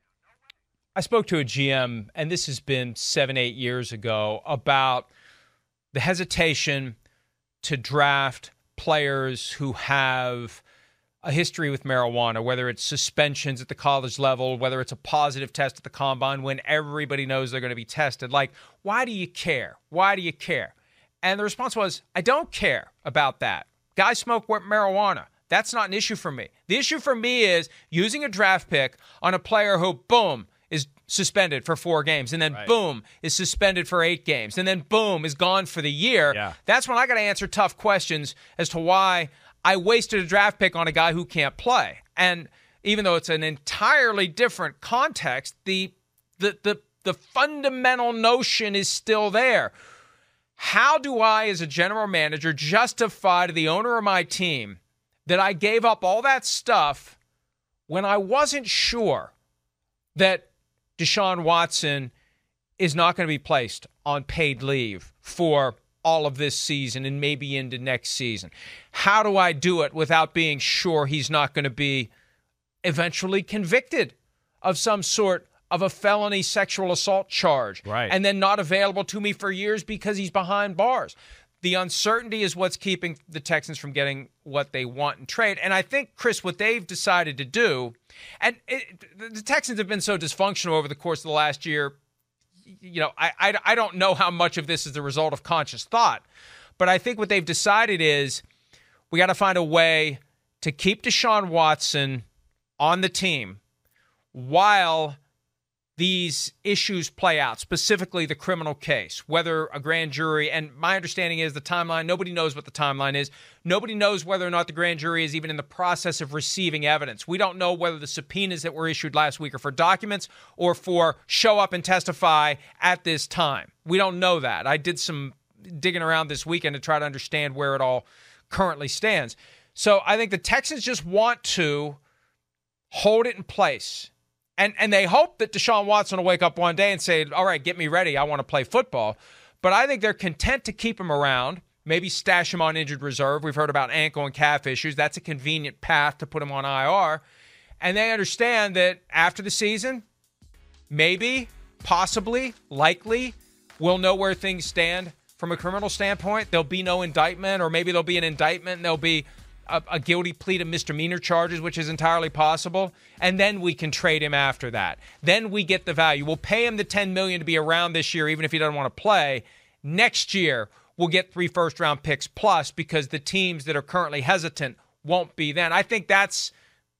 I spoke to a GM, and this has been seven, eight years ago, about the hesitation to draft players who have a history with marijuana, whether it's suspensions at the college level, whether it's a positive test at the combine, when everybody knows they're going to be tested. Like, why do you care? Why do you care? And the response was, I don't care about that. Guys smoke marijuana. That's not an issue for me. The issue for me is using a draft pick on a player who, boom, is suspended for four games, and then right. boom, is suspended for eight games, and then boom, is gone for the year. Yeah. That's when I got to answer tough questions as to why I wasted a draft pick on a guy who can't play. And even though it's an entirely different context, the the the the fundamental notion is still there. How do I, as a general manager, justify to the owner of my team that I gave up all that stuff when I wasn't sure that Deshaun Watson is not going to be placed on paid leave for all of this season and maybe into next season? How do I do it without being sure he's not going to be eventually convicted of some sort of a felony sexual assault charge right. and then not available to me for years because he's behind bars? The uncertainty is what's keeping the Texans from getting what they want in trade. And I think, Chris, what they've decided to do, and it, the Texans have been so dysfunctional over the course of the last year you know, I, I, I don't know how much of this is the result of conscious thought, but I think what they've decided is we got to find a way to keep Deshaun Watson on the team while these issues play out, specifically the criminal case, whether a grand jury, and my understanding is the timeline, nobody knows what the timeline is. Nobody knows whether or not the grand jury is even in the process of receiving evidence. We don't know whether the subpoenas that were issued last week are for documents or for show up and testify at this time. We don't know that. I did some digging around this weekend to try to understand where it all currently stands. So I think the Texans just want to hold it in place and and they hope that Deshaun Watson will wake up one day and say, "All right, get me ready. I want to play football." But I think they're content to keep him around. Maybe stash him on injured reserve. We've heard about ankle and calf issues. That's a convenient path to put him on IR. And they understand that after the season, maybe, possibly, likely, we'll know where things stand from a criminal standpoint. There'll be no indictment, or maybe there'll be an indictment and there'll be a, a, guilty plea to misdemeanor charges, which is entirely possible, and then we can trade him after that. Then we get the value. We'll pay him the 10 million to be around this year, even if he doesn't want to play. Next year, we'll get three first round picks plus because the teams that are currently hesitant won't be then. I think that's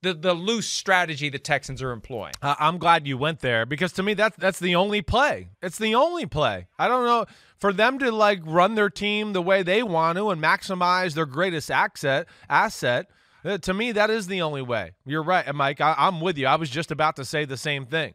the the loose strategy the Texans are employing. Uh, I'm glad you went there because to me that's that's the only play. It's the only play. I don't know. For them to like run their team the way they want to and maximize their greatest asset asset uh, to me that is the only way. You're right mike. I, i'm with you. I was just about to say the same thing.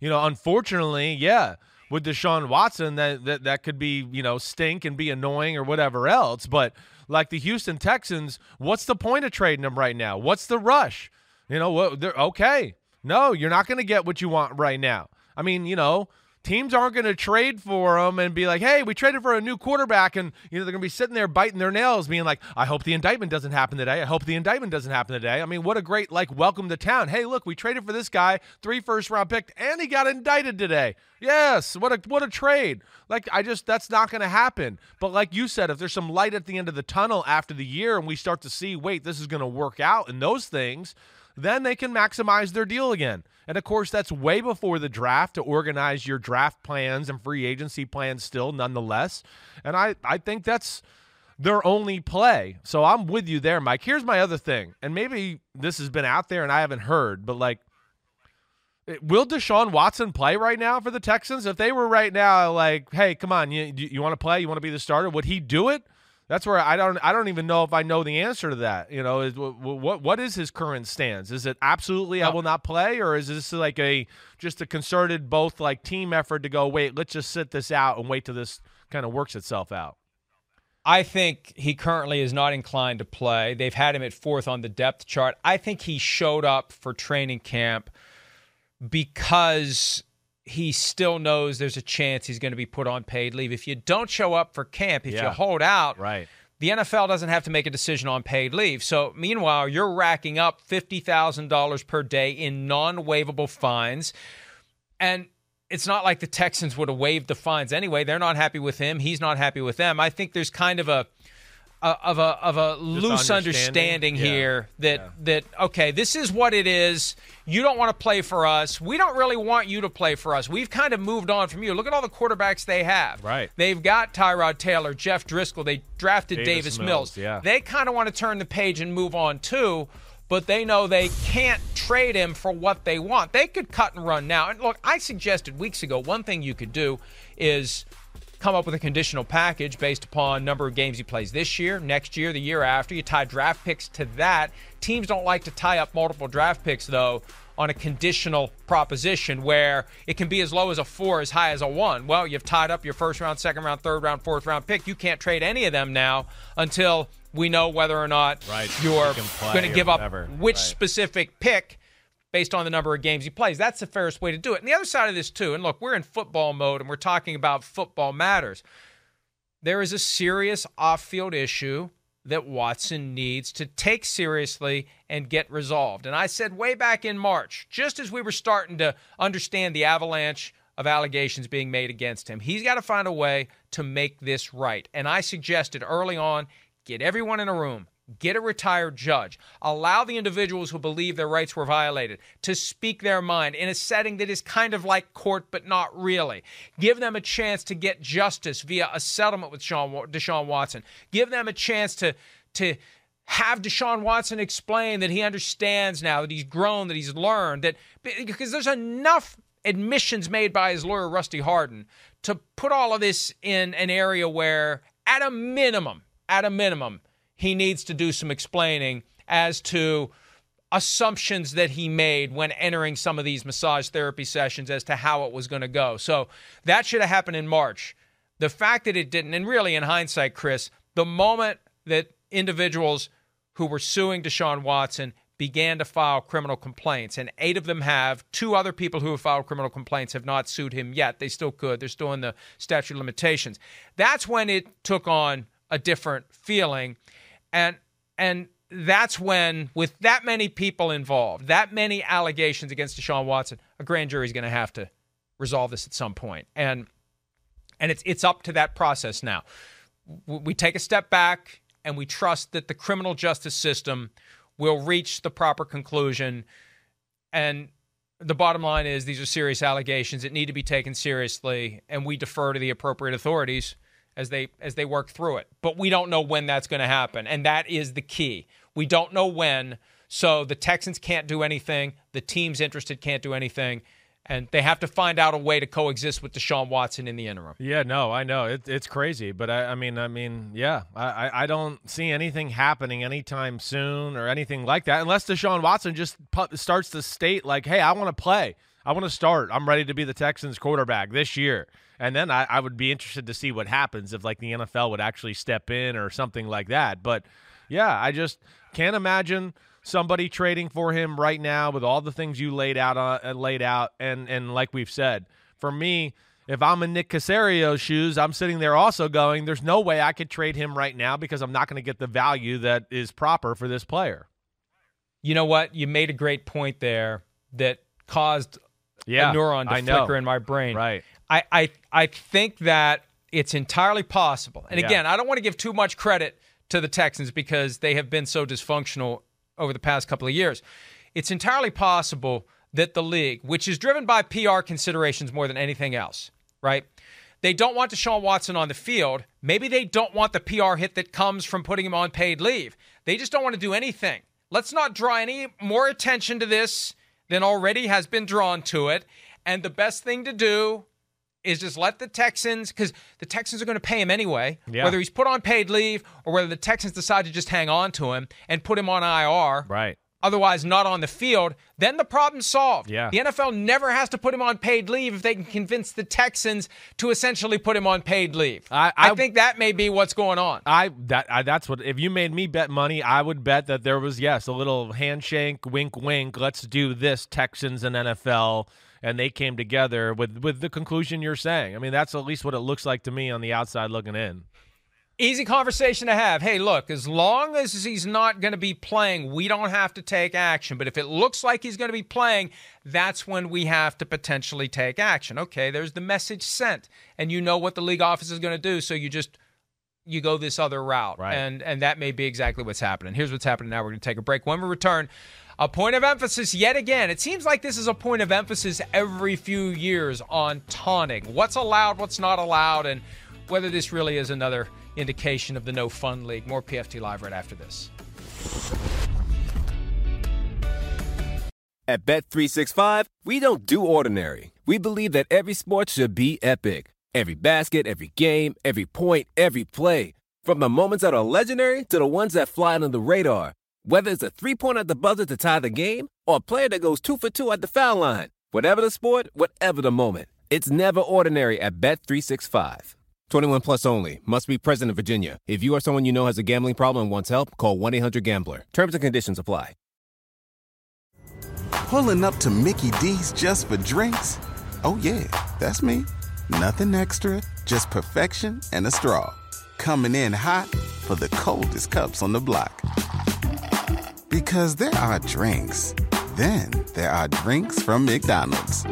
You know unfortunately yeah with deshaun watson that, that that could be you know stink and be annoying or whatever else. But like the houston texans what's the point of trading them right now? What's the rush you know what they're okay no you're not going to get what you want right now i mean you know teams aren't going to trade for him and be like, "Hey, we traded for a new quarterback," and you know they're going to be sitting there biting their nails, being like, "I hope the indictment doesn't happen today. I hope the indictment doesn't happen today." I mean, what a great like welcome to town. Hey, look, we traded for this guy, three first round pick, and he got indicted today. Yes, what a what a trade. Like I just that's not going to happen. But like you said, if there's some light at the end of the tunnel after the year, and we start to see, wait, this is going to work out, and those things then they can maximize their deal again. And of course, that's way before the draft to organize your draft plans and free agency plans still, nonetheless. And I, I think that's their only play. So I'm with you there, Mike. Here's my other thing. And maybe this has been out there and I haven't heard, but like, will Deshaun Watson play right now for the Texans? If they were right now, like, hey, come on, you, you want to play? You want to be the starter? Would he do it? That's where I don't I don't even know if I know the answer to that. You know, is what what is his current stance? Is it absolutely I will not play, or is this like a just a concerted both like team effort to go wait, let's just sit this out and wait till this kind of works itself out? I think he currently is not inclined to play. They've had him at fourth on the depth chart. I think he showed up for training camp because he still knows there's a chance he's going to be put on paid leave. If you don't show up for camp, if Yeah. you hold out, Right. the NFL doesn't have to make a decision on paid leave. So, meanwhile, you're racking up $50,000 per day in non waivable fines. And it's not like the Texans would have waived the fines anyway. They're not happy with him. He's not happy with them. I think there's kind of a a- of a of a loose understanding? understanding Yeah. here that that okay, this is what it is. You don't want to play for us. We don't really want you to play for us. We've kind of moved on from you. Look at all the quarterbacks they have. Right. They've got Tyrod Taylor, Jeff Driskel. They drafted Davis Davis, Mills, Mills. yeah. They kind of want to turn the page and move on too, but they know they can't trade him for what they want. They could cut and run now. And look, I suggested weeks ago one thing you could do is come up with a conditional package based upon number of games he plays this year, next year, the year after. You tie draft picks to that. Teams don't like to tie up multiple draft picks though on a conditional proposition where it can be as low as a 4 as high as a 1. Well, you've tied up your first round, second round, third round, fourth round pick. You can't trade any of them now until we know whether or not Right. you're You going to give up which Right. specific pick based on the number of games he plays. That's the fairest way to do it. And the other side of this, too, and look, we're in football mode and we're talking about football matters. There is a serious off field issue that Watson needs to take seriously and get resolved. And I said way back in March, just as we were starting to understand the avalanche of allegations being made against him, he's got to find a way to make this right. And I suggested early on get everyone in a room, get a retired judge, allow the individuals who believe their rights were violated to speak their mind in a setting that is kind of like court, but not really. Give them a chance to get justice via a settlement with Sean, Deshaun Watson. Give them a chance to to have Deshaun Watson explain that he understands now that he's grown, that he's learned that because there's enough admissions made by his lawyer Rusty Hardin to put all of this in an area where at a minimum, at a minimum, he needs to do some explaining as to assumptions that he made when entering some of these massage therapy sessions as to how it was going to go. So that should have happened in March. The fact that it didn't, and really in hindsight, Chris, the moment that individuals who were suing Deshaun Watson began to file criminal complaints, and eight of them have. Two other people who have filed criminal complaints have not sued him yet. They still could. They're still in the statute of limitations. That's when it took on a different feeling, and and that's when, with that many people involved, that many allegations against Deshaun Watson, a grand jury is going to have to resolve this at some point, and and it's it's up to that process now. We take a step back and we trust that the criminal justice system will reach the proper conclusion. And the bottom line is these are serious allegations that need to be taken seriously, and we defer to the appropriate authorities as they as they work through it. But we don't know when that's going to happen, and that is the key. We don't know when. So the Texans can't do anything. The teams interested can't do anything. And they have to find out a way to coexist with Deshaun Watson in the interim. Yeah, no, I know it, it's crazy, but I, I mean, I mean, yeah, I, I- don't see anything happening anytime soon or anything like that, unless Deshaun Watson just starts to state like, "Hey, I want to play, I want to start, I'm ready to be the Texans quarterback this year," and then I, I would be interested to see what happens if like the NFL would actually step in or something like that. But yeah, I just can't imagine somebody trading for him right now with all the things you laid out on uh, laid out and and like we've said for me if I'm in Nick Caserio's shoes, I'm sitting there also going, there's no way I could trade him right now because I'm not going to get the value that is proper for this player. You know what? You made a great point there that caused Yeah, a neuron to flicker in my brain. Right. I, I I think that it's entirely possible. And Yeah. again, I don't want to give too much credit to the Texans because they have been so dysfunctional over the past couple of years. It's entirely possible that the league, which is driven by PR considerations more than anything else, right? They don't want Deshaun Watson on the field. Maybe they don't want the PR hit that comes from putting him on paid leave. They just don't want to do anything. Let's not draw any more attention to this than already has been drawn to it. And the best thing to do is just let the Texans, because the Texans are going to pay him anyway, Yeah. whether he's put on paid leave or whether the Texans decide to just hang on to him and put him on IR. Right. otherwise not on the field, then the problem's solved. Yeah. The NFL never has to put him on paid leave if they can convince the Texans to essentially put him on paid leave. I, I think that may be what's going on. I that I, that's what if you made me bet money, I would bet that there was yes a little handshake, wink, wink. Let's do this, Texans and NFL, and they came together with with the conclusion you're saying. I mean, that's at least what it looks like to me on the outside looking in. Easy conversation to have. Hey, look, as long as he's not going to be playing, we don't have to take action. But if it looks like he's going to be playing, that's when we have to potentially take action. Okay, there's the message sent, and you know what the league office is going to do, so you just you go this other route. Right. And and that may be exactly what's happening. Here's what's happening now. We're going to take a break. When we return, a point of emphasis yet again. It seems like this is a point of emphasis every few years on taunting. What's allowed, what's not allowed, and whether this really is another indication of the no fun league. More PFT Live right after this. At Bet365, we don't do ordinary. We believe that every sport should be epic. Every basket, every game, every point, every play. From the moments that are legendary to the ones that fly under the radar. Whether it's a three pointer at the buzzer to tie the game or a player that goes two for two at the foul line. Whatever the sport, whatever the moment. It's never ordinary at Bet365. 21 plus only. Must be present in Virginia. If you or someone you know has a gambling problem and wants help, call 1 800 Gambler. Terms and conditions apply. Pulling up to Mickey D's just for drinks? Oh, yeah, that's me. Nothing extra, just perfection and a straw. Coming in hot for the coldest cups on the block. Because there are drinks, then there are drinks from McDonald's.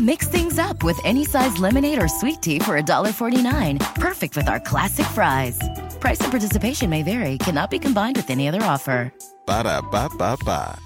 Mix things up with any size lemonade or sweet tea for $1.49. Perfect with our classic fries. Price and participation may vary, cannot be combined with any other offer. Ba da ba ba ba.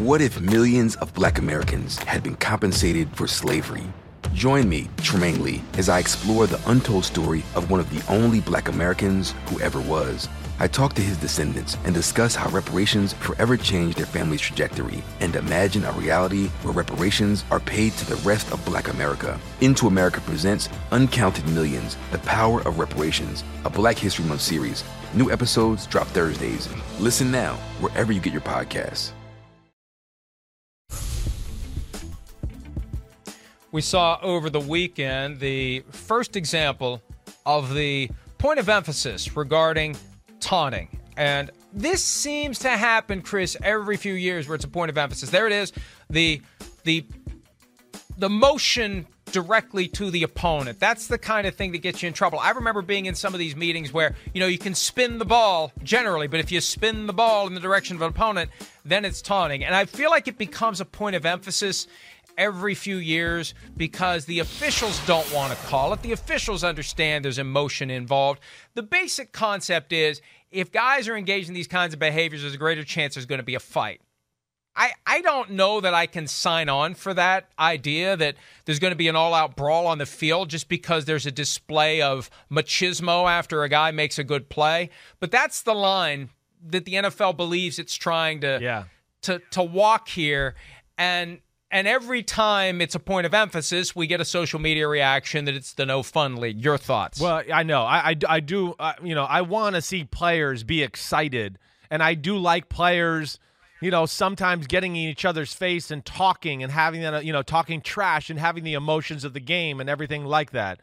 What if millions of black Americans had been compensated for slavery? Join me, Tremaine Lee, as I explore the untold story of one of the only black Americans who ever was. I talk to his descendants and discuss how reparations forever changed their family's trajectory and imagine a reality where reparations are paid to the rest of black America. Into America presents Uncounted Millions The Power of Reparations, a Black History Month series. New episodes drop Thursdays. Listen now, wherever you get your podcasts. We saw over the weekend the first example of the point of emphasis regarding taunting. And this seems to happen, Chris, every few years where it's a point of emphasis. There it is, the the the motion directly to the opponent. That's the kind of thing that gets you in trouble. I remember being in some of these meetings where, you know, you can spin the ball generally, but if you spin the ball in the direction of an opponent, then it's taunting. And I feel like it becomes a point of emphasis every few years because the officials don't want to call it. The officials understand there's emotion involved. The basic concept is if guys are engaged in these kinds of behaviors, there's a greater chance there's going to be a fight. I, I don't know that I can sign on for that idea that there's going to be an all out brawl on the field just because there's a display of machismo after a guy makes a good play. But that's the line that the NFL believes it's trying to Yeah. to to walk here and and every time it's a point of emphasis, we get a social media reaction that it's the no fun league. Your thoughts? Well, I know. I, I, I do, uh, you know, I want to see players be excited. And I do like players, you know, sometimes getting in each other's face and talking and having that, you know, talking trash and having the emotions of the game and everything like that.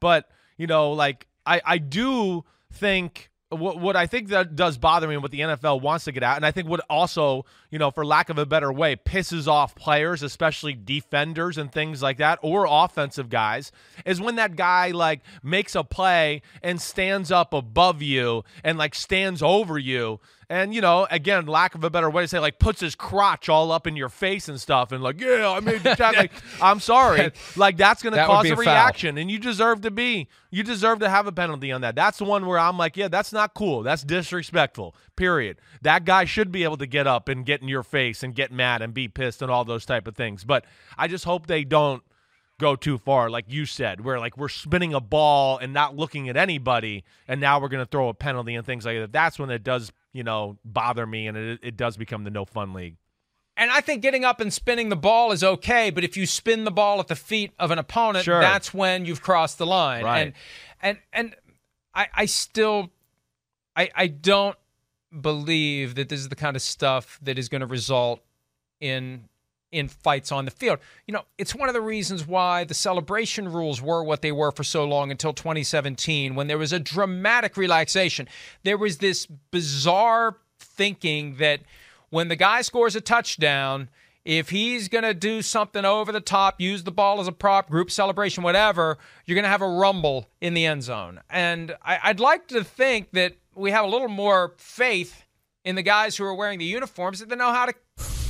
But, you know, like, I, I do think what what I think that does bother me and what the NFL wants to get at, and I think what also, you know, for lack of a better way, pisses off players, especially defenders and things like that, or offensive guys, is when that guy like makes a play and stands up above you and like stands over you. And you know, again, lack of a better way to say, like puts his crotch all up in your face and stuff, and like, yeah, I made the [LAUGHS] tackle. like, I'm sorry, like that's going to That cause a a reaction, and you deserve to be, you deserve to have a penalty on that. That's the one where I'm like, yeah, that's not cool. That's disrespectful. Period. That guy should be able to get up and get in your face and get mad and be pissed and all those type of things. But I just hope they don't go too far, like you said, where like we're spinning a ball and not looking at anybody, and now we're going to throw a penalty and things like that. That's when it does, you know, bother me, and it, it does become the no fun league. And I think getting up and spinning the ball is okay, but if you spin the ball at the feet of an opponent, Sure. that's when you've crossed the line. Right. And and and I, I still I I don't believe that this is the kind of stuff that is going to result in in fights on the field. You know, it's one of the reasons why the celebration rules were what they were for so long until 2017 when there was a dramatic relaxation. There was this bizarre thinking that when the guy scores a touchdown, if he's going to do something over the top, use the ball as a prop, group celebration, whatever, you're going to have a rumble in the end zone. And I, would like to think that we have a little more faith in the guys who are wearing the uniforms that they know how to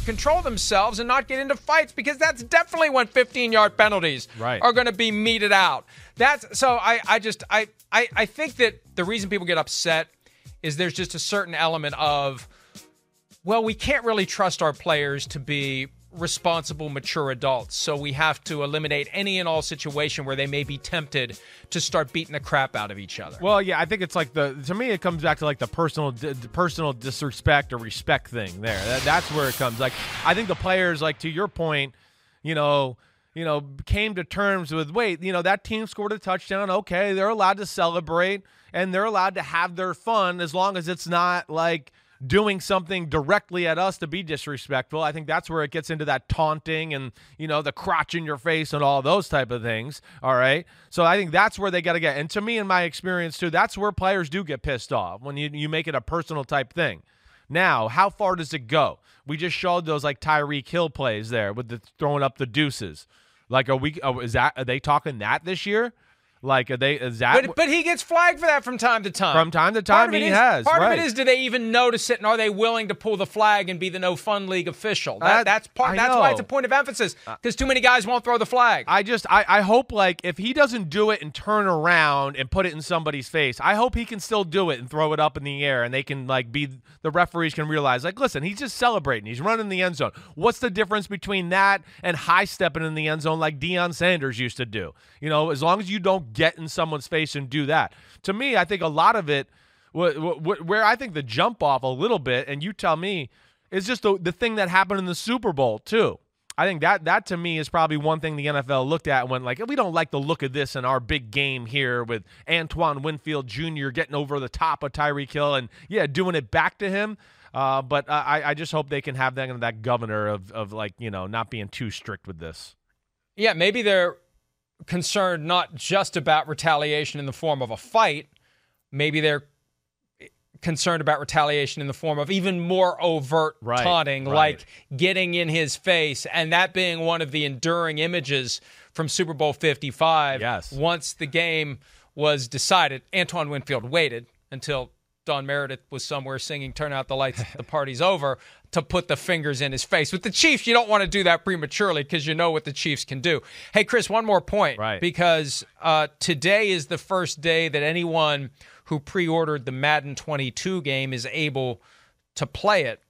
control themselves and not get into fights because that's definitely when 15 yard penalties right. are going to be meted out. That's so I, I just I, I I think that the reason people get upset is there's just a certain element of well, we can't really trust our players to be responsible, mature adults. So we have to eliminate any and all situation where they may be tempted to start beating the crap out of each other. Well, yeah, I think it's like the to me it comes back to like the personal d- personal disrespect or respect thing there. That, that's where it comes. Like I think the players like to your point, you know, you know, came to terms with wait, you know, that team scored a touchdown. Okay, they're allowed to celebrate and they're allowed to have their fun as long as it's not like doing something directly at us to be disrespectful. I think that's where it gets into that taunting and, you know, the crotch in your face and all those type of things. All right. So I think that's where they got to get. And to me, in my experience too, that's where players do get pissed off when you, you make it a personal type thing. Now, how far does it go? We just showed those like Tyreek Hill plays there with the throwing up the deuces. Like, are we? Oh, is that? Are they talking that this year? Like, are they? That? But, but he gets flagged for that from time to time. From time to time, he is, has. Part right. of it is, do they even notice it, and are they willing to pull the flag and be the no fun league official? That, Uh, that's part. I That's know. why it's a point of emphasis because too many guys won't throw the flag. I just I, I hope like if he doesn't do it and turn around and put it in somebody's face, I hope he can still do it and throw it up in the air and they can like be the referees can realize like listen, he's just celebrating. He's running the end zone. What's the difference between that and high stepping in the end zone like Deion Sanders used to do? You know, as long as you don't get in someone's face and do that. To me, I think a lot of it wh- wh- where I think the jump off a little bit and you tell me is just the, the thing that happened in the Super Bowl too. I think that that to me is probably one thing the NFL looked at and went like, we don't like the look of this in our big game here with Antoine Winfield Jr. getting over the top of Tyreek Hill and yeah, doing it back to him. Uh, but I, I just hope they can have that that governor of of like you know not being too strict with this. Yeah, maybe they're concerned not just about retaliation in the form of a fight. Maybe they're concerned about retaliation in the form of even more overt Right, taunting, right. like getting in his face, and that being one of the enduring images from Super Bowl 55. Yes. Once the game was decided, Antoine Winfield waited until Don Meredith was somewhere singing "Turn Out the Lights, the Party's Over" to put the fingers in his face. With the Chiefs, you don't want to do that prematurely because you know what the Chiefs can do. Hey, Chris, one more point, Right. Because uh, today is the first day that anyone who pre-ordered the Madden 22 game is able to play it.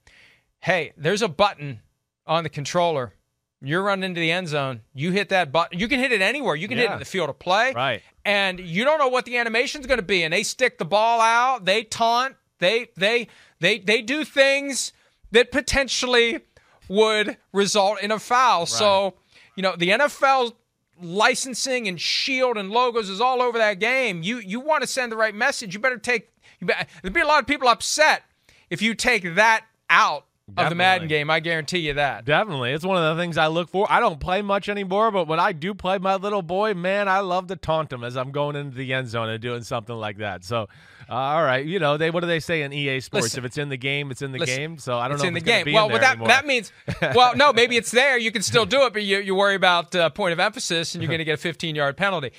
Hey, there's a button on the controller. You're running into the end zone. You hit that button. You can hit it anywhere. You can hit it in the field of play Right. and you don't know what the animation's going to be and they stick the ball out they taunt they they they they do things that potentially would result in a foul so you know the NFL licensing and shield and logos is all over that game you you want to send the right message you better take you better, there'd be a lot of people upset if you take that out of the Madden game I guarantee you that Definitely. It's one of the things I look for. I don't play much anymore, but when I do play my little boy, man, I love to taunt him as I'm going into the end zone and doing something like that. So, uh, all right. You know, they what do they say in EA Sports? Listen. if it's in the game, it's in the Listen, game. So I don't it's know in if the it's gonna game. be well, in that anymore. that means well, no, maybe it's there. You can still do it, but you you worry about uh, point of emphasis, and you're going to get a 15 yard penalty.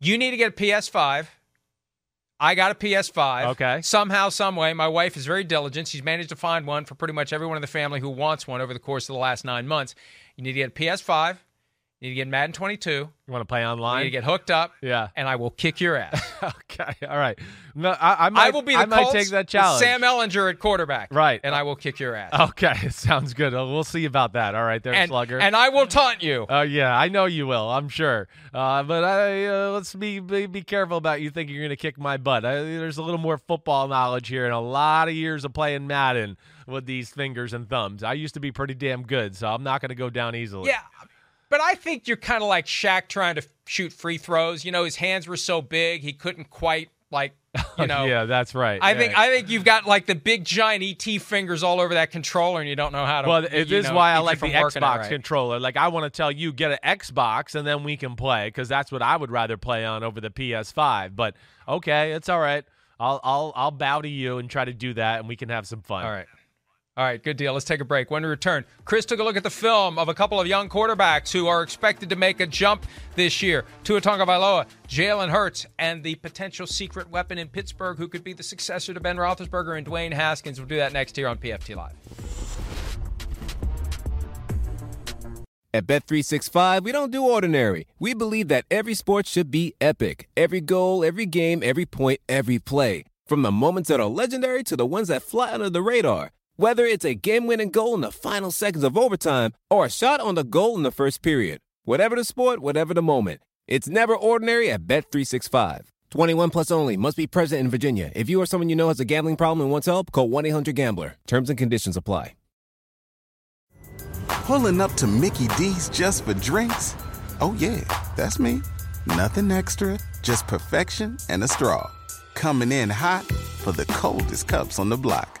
You need to get a PS5. I got a PS5. Okay. Somehow, some way, my wife is very diligent. She's managed to find one for pretty much everyone in the family who wants one over the course of the last nine months. You need to get a PS5. You need to get Madden 22. you want to play online? You need to get hooked up. Yeah. And I will kick your ass. [LAUGHS] okay. All right. No, I, I might. I will be the I might take that challenge. Sam Ehlinger at quarterback. Right. And I will kick your ass. Okay, It [LAUGHS] sounds good. Uh, We'll see about that. All right, there, and, Slugger. and I will taunt you. Oh yeah, I know you will. I'm sure. Uh, but I uh, let's be, be be careful about you thinking you're going to kick my butt. I, there's a little more football knowledge here and a lot of years of playing Madden with these fingers and thumbs. I used to be pretty damn good, so I'm not going to go down easily. Yeah, but I think you're kind of like Shaq trying to shoot free throws. You know, his hands were so big he couldn't quite Like, [LAUGHS] you know, yeah, that's right. I Yeah. think I think you've got like the big giant ET fingers all over that controller, and you don't know how to. Well, it is know, why I like the from working it Xbox right. controller. Like, I want to tell you, get an Xbox, and then we can play because that's what I would rather play on over the PS5. But okay, it's all right. I'll I'll I'll bow to you and try to do that, and we can have some fun. All right. All right, good deal. Let's take a break. When we return, Chris took a look at the film of a couple of young quarterbacks who are expected to make a jump this year. Tua Tagovailoa, Jalen Hurts, and the potential secret weapon in Pittsburgh who could be the successor to Ben Roethlisberger and Dwayne Haskins. We'll do that next here on PFT Live. At Bet365, we don't do ordinary. We believe that every sport should be epic. Every goal, every game, every point, every play. From the moments that are legendary to the ones that fly under the radar. Whether it's a game-winning goal in the final seconds of overtime or a shot on the goal in the first period. Whatever the sport, whatever the moment. It's never ordinary at Bet365. 21 plus only. Must be present in Virginia. If you or someone you know has a gambling problem and wants help, call 1-800-GAMBLER. Terms and conditions apply. Pulling up to Mickey D's just for drinks? Oh, yeah, that's me. Nothing extra, just perfection and a straw. Coming in hot for the coldest cups on the block.